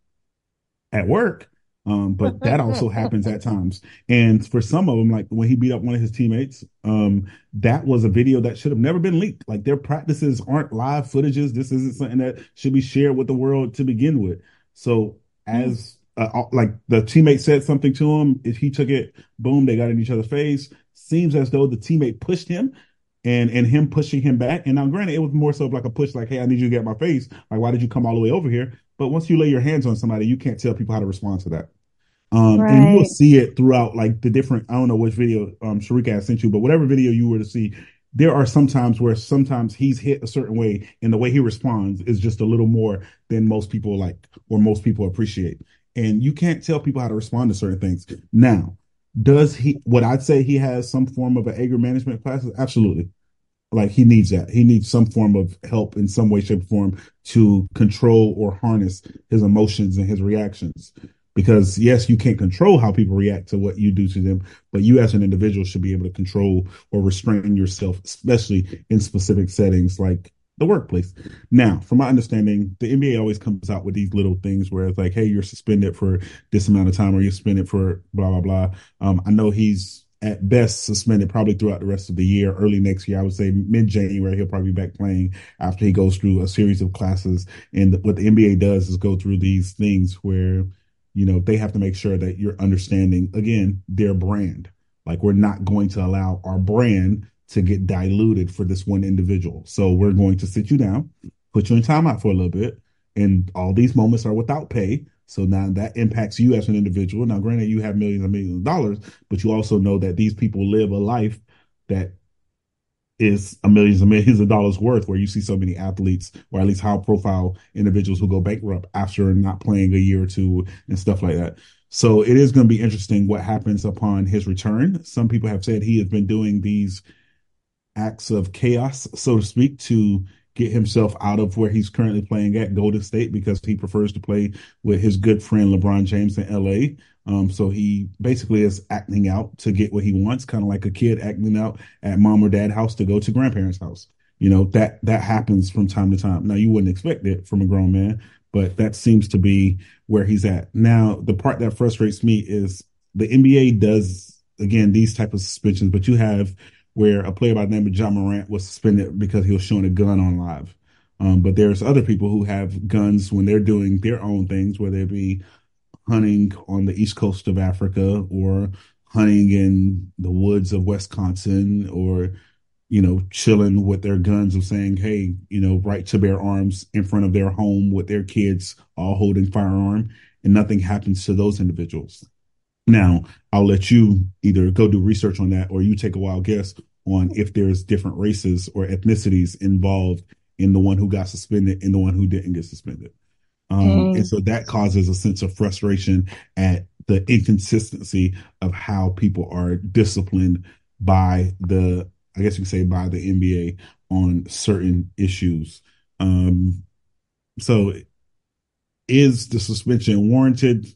at work. Um, but that also happens at times. And for some of them, like when he beat up one of his teammates, um, that was a video that should have never been leaked. Like their practices aren't live footages. This isn't something that should be shared with the world to begin with. So as uh, like the teammate said something to him, if he took it, boom, they got in each other's face. Seems as though the teammate pushed him and and him pushing him back. And now, granted, it was more so of like a push, like, "Hey, I need you to get my face." Like, why did you come all the way over here? But once you lay your hands on somebody, you can't tell people how to respond to that. Um, and you will see it throughout like the different. I don't know which video um Sharika has sent you, but whatever video you were to see, there are some times where sometimes he's hit a certain way, and the way he responds is just a little more than most people like or most people appreciate. And you can't tell people how to respond to certain things. Now, does he? Would I'd say he has some form of an anger management classes? Absolutely. Like he needs that. He needs some form of help in some way, shape, or form to control or harness his emotions and his reactions. Because yes, you can't control how people react to what you do to them, but you as an individual should be able to control or restrain yourself, especially in specific settings like the workplace. Now, from my understanding, the NBA always comes out with these little things where it's like, hey, you're suspended for this amount of time or you're suspended for blah, blah, blah. Um, I know he's at best suspended probably throughout the rest of the year, early next year. I would say mid January, he'll probably be back playing after he goes through a series of classes. And what the NBA does is go through these things where, you know, they have to make sure that you're understanding, again, their brand. Like we're not going to allow our brand to get diluted for this one individual. So we're going to sit you down, put you in timeout for a little bit. And all these moments are without pay. So now that impacts you as an individual. Now, granted, you have millions and millions of dollars, but you also know that these people live a life that is a millions and millions of dollars worth where you see so many athletes or at least high profile individuals who go bankrupt after not playing a year or two and stuff like that. So it is going to be interesting what happens upon his return. Some people have said he has been doing these acts of chaos, so to speak, to get himself out of where he's currently playing at Golden State because he prefers to play with his good friend LeBron James in LA. Um, so he basically is acting out to get what he wants, kind of like a kid acting out at mom or dad house to go to grandparents' house. You know, that that happens from time to time. Now you wouldn't expect it from a grown man, but that seems to be where he's at. Now, the part that frustrates me is the NBA does again these type of suspensions, but you have where a player by the name of Ja Morant was suspended because he was showing a gun on live. Um, but there's other people who have guns when they're doing their own things, whether it be hunting on the east coast of Africa or hunting in the woods of Wisconsin or, you know, chilling with their guns of saying, hey, you know, right to bear arms in front of their home with their kids all holding firearm and nothing happens to those individuals. Now, I'll let you either go do research on that or you take a wild guess on if there's different races or ethnicities involved in the one who got suspended and the one who didn't get suspended. Um, Mm. and so that causes a sense of frustration at the inconsistency of how people are disciplined by the, I guess you could say by the NBA on certain issues. Um, so is the suspension warranted?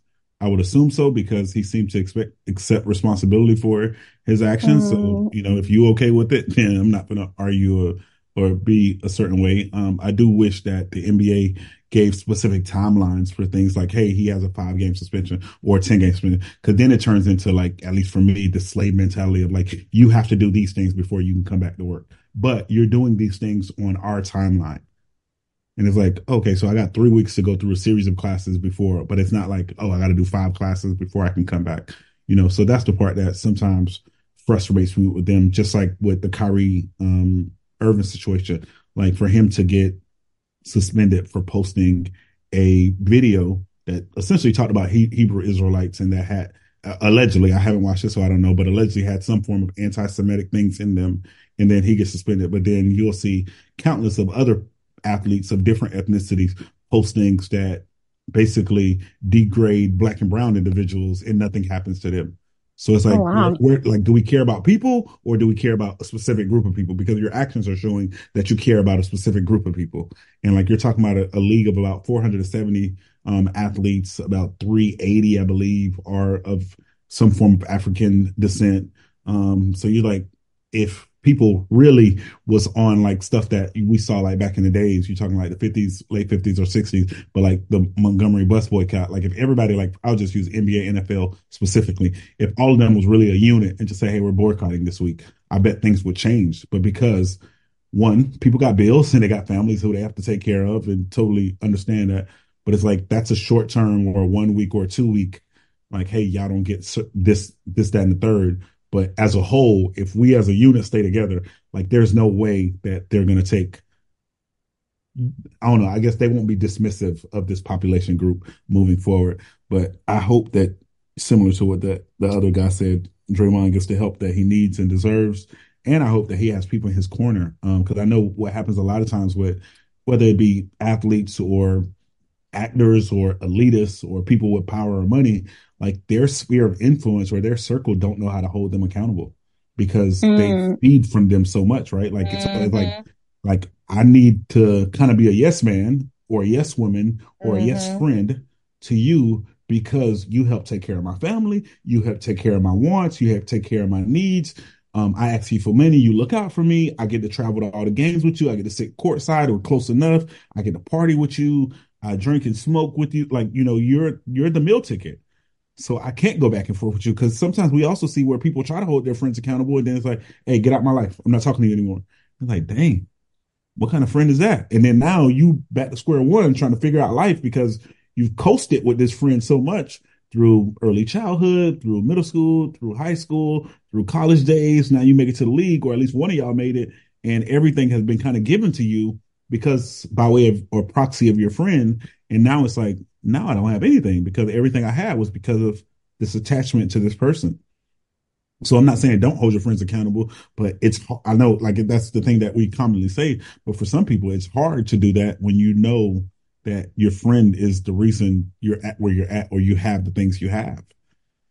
I would assume so because he seemed to expect accept responsibility for his actions. So Mm. you know, if you okay with it, then I'm not going to argue or, or be a certain way. Um, I do wish that the NBA gave specific timelines for things like, hey, he has a five game suspension or a 10 game suspension. Cause then it turns into like, at least for me, the slave mentality of like, you have to do these things before you can come back to work. But you're doing these things on our timeline. And it's like, okay, so I got three weeks to go through a series of classes before, but it's not like, oh, I got to do five classes before I can come back. You know, so that's the part that sometimes frustrates me with them, just like with the Kyrie um, Irving situation, like for him to get suspended for posting a video that essentially talked about he- Hebrew Israelites and that had uh, allegedly, I haven't watched it, so I don't know, but allegedly had some form of anti-Semitic things in them, and then he gets suspended. But then you'll see countless of other athletes of different ethnicities post things that basically degrade black and brown individuals, and nothing happens to them. So it's like, oh, wow. like, do we care about people or do we care about a specific group of people? Because your actions are showing that you care about a specific group of people. And like you're talking about a, a league of about 470 um, athletes, about 380, I believe, are of some form of African descent. Um, so you're like, if people really was on like stuff that we saw like back in the days. You're talking like the 50s, late 50s or 60s, but like the Montgomery bus boycott. Like if everybody, like I'll just use NBA, NFL specifically. If all of them was really a unit and just say, hey, we're boycotting this week, I bet things would change. But because one, people got bills and they got families who they have to take care of and totally understand that. But it's like that's a short term or one week or two week. Like, hey, y'all don't get this, this, that, and the third but as a whole, if we as a unit stay together, like there's no way that they're going to take. I don't know. I guess they won't be dismissive of this population group moving forward. But I hope that similar to what the, the other guy said, Draymond gets the help that he needs and deserves. And I hope that he has people in his corner. Um, cause I know what happens a lot of times with whether it be athletes or actors or elitists or people with power or money, like their sphere of influence or their circle don't know how to hold them accountable because mm. they feed from them so much, right? Like it's, mm-hmm. like like I need to kind of be a yes man or a yes woman or mm-hmm. a yes mm-hmm. friend to you because you help take care of my family, you help take care of my wants, you help take care of my needs. Um, I ask you for money, you look out for me. I get to travel to all the games with you. I get to sit courtside or close enough. I get to party with you. I drink and smoke with you. Like you know, you're you're the meal ticket. So I can't go back and forth with you because sometimes we also see where people try to hold their friends accountable and then it's like, hey, get out my life. I'm not talking to you anymore. I'm like, dang, what kind of friend is that? And then now you back to square one trying to figure out life because you've coasted with this friend so much through early childhood, through middle school, through high school, through college days. Now you make it to the league, or at least one of y'all made it, and everything has been kind of given to you because by way of or proxy of your friend. And now it's like, now I don't have anything because everything I had was because of this attachment to this person. So I'm not saying don't hold your friends accountable, but it's I know like that's the thing that we commonly say, but for some people it's hard to do that when you know that your friend is the reason you're at where you're at or you have the things you have.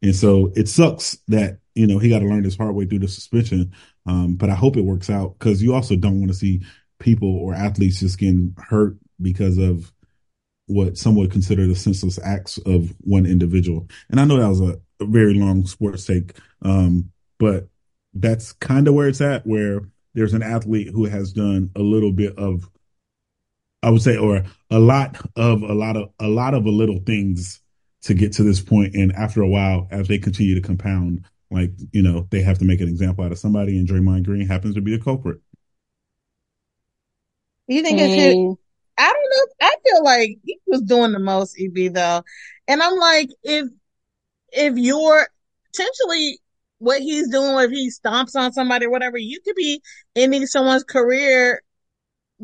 And so it sucks that, you know, he got to learn this hard way through the suspension. Um, but I hope it works out because you also don't want to see people or athletes just getting hurt because of what some would consider the senseless acts of one individual. And I know that was a, a very long sports take, um, but that's kind of where it's at, where there's an athlete who has done a little bit of, I would say, or a lot of a lot of a lot of a little things to get to this point. And after a while, as they continue to compound, like you know, they have to make an example out of somebody, and Draymond Green happens to be the culprit. You think it's his, mm. I don't know. I feel like he was doing the most, EB though. And I'm like, if, if you're potentially what he's doing, if he stomps on somebody or whatever, you could be ending someone's career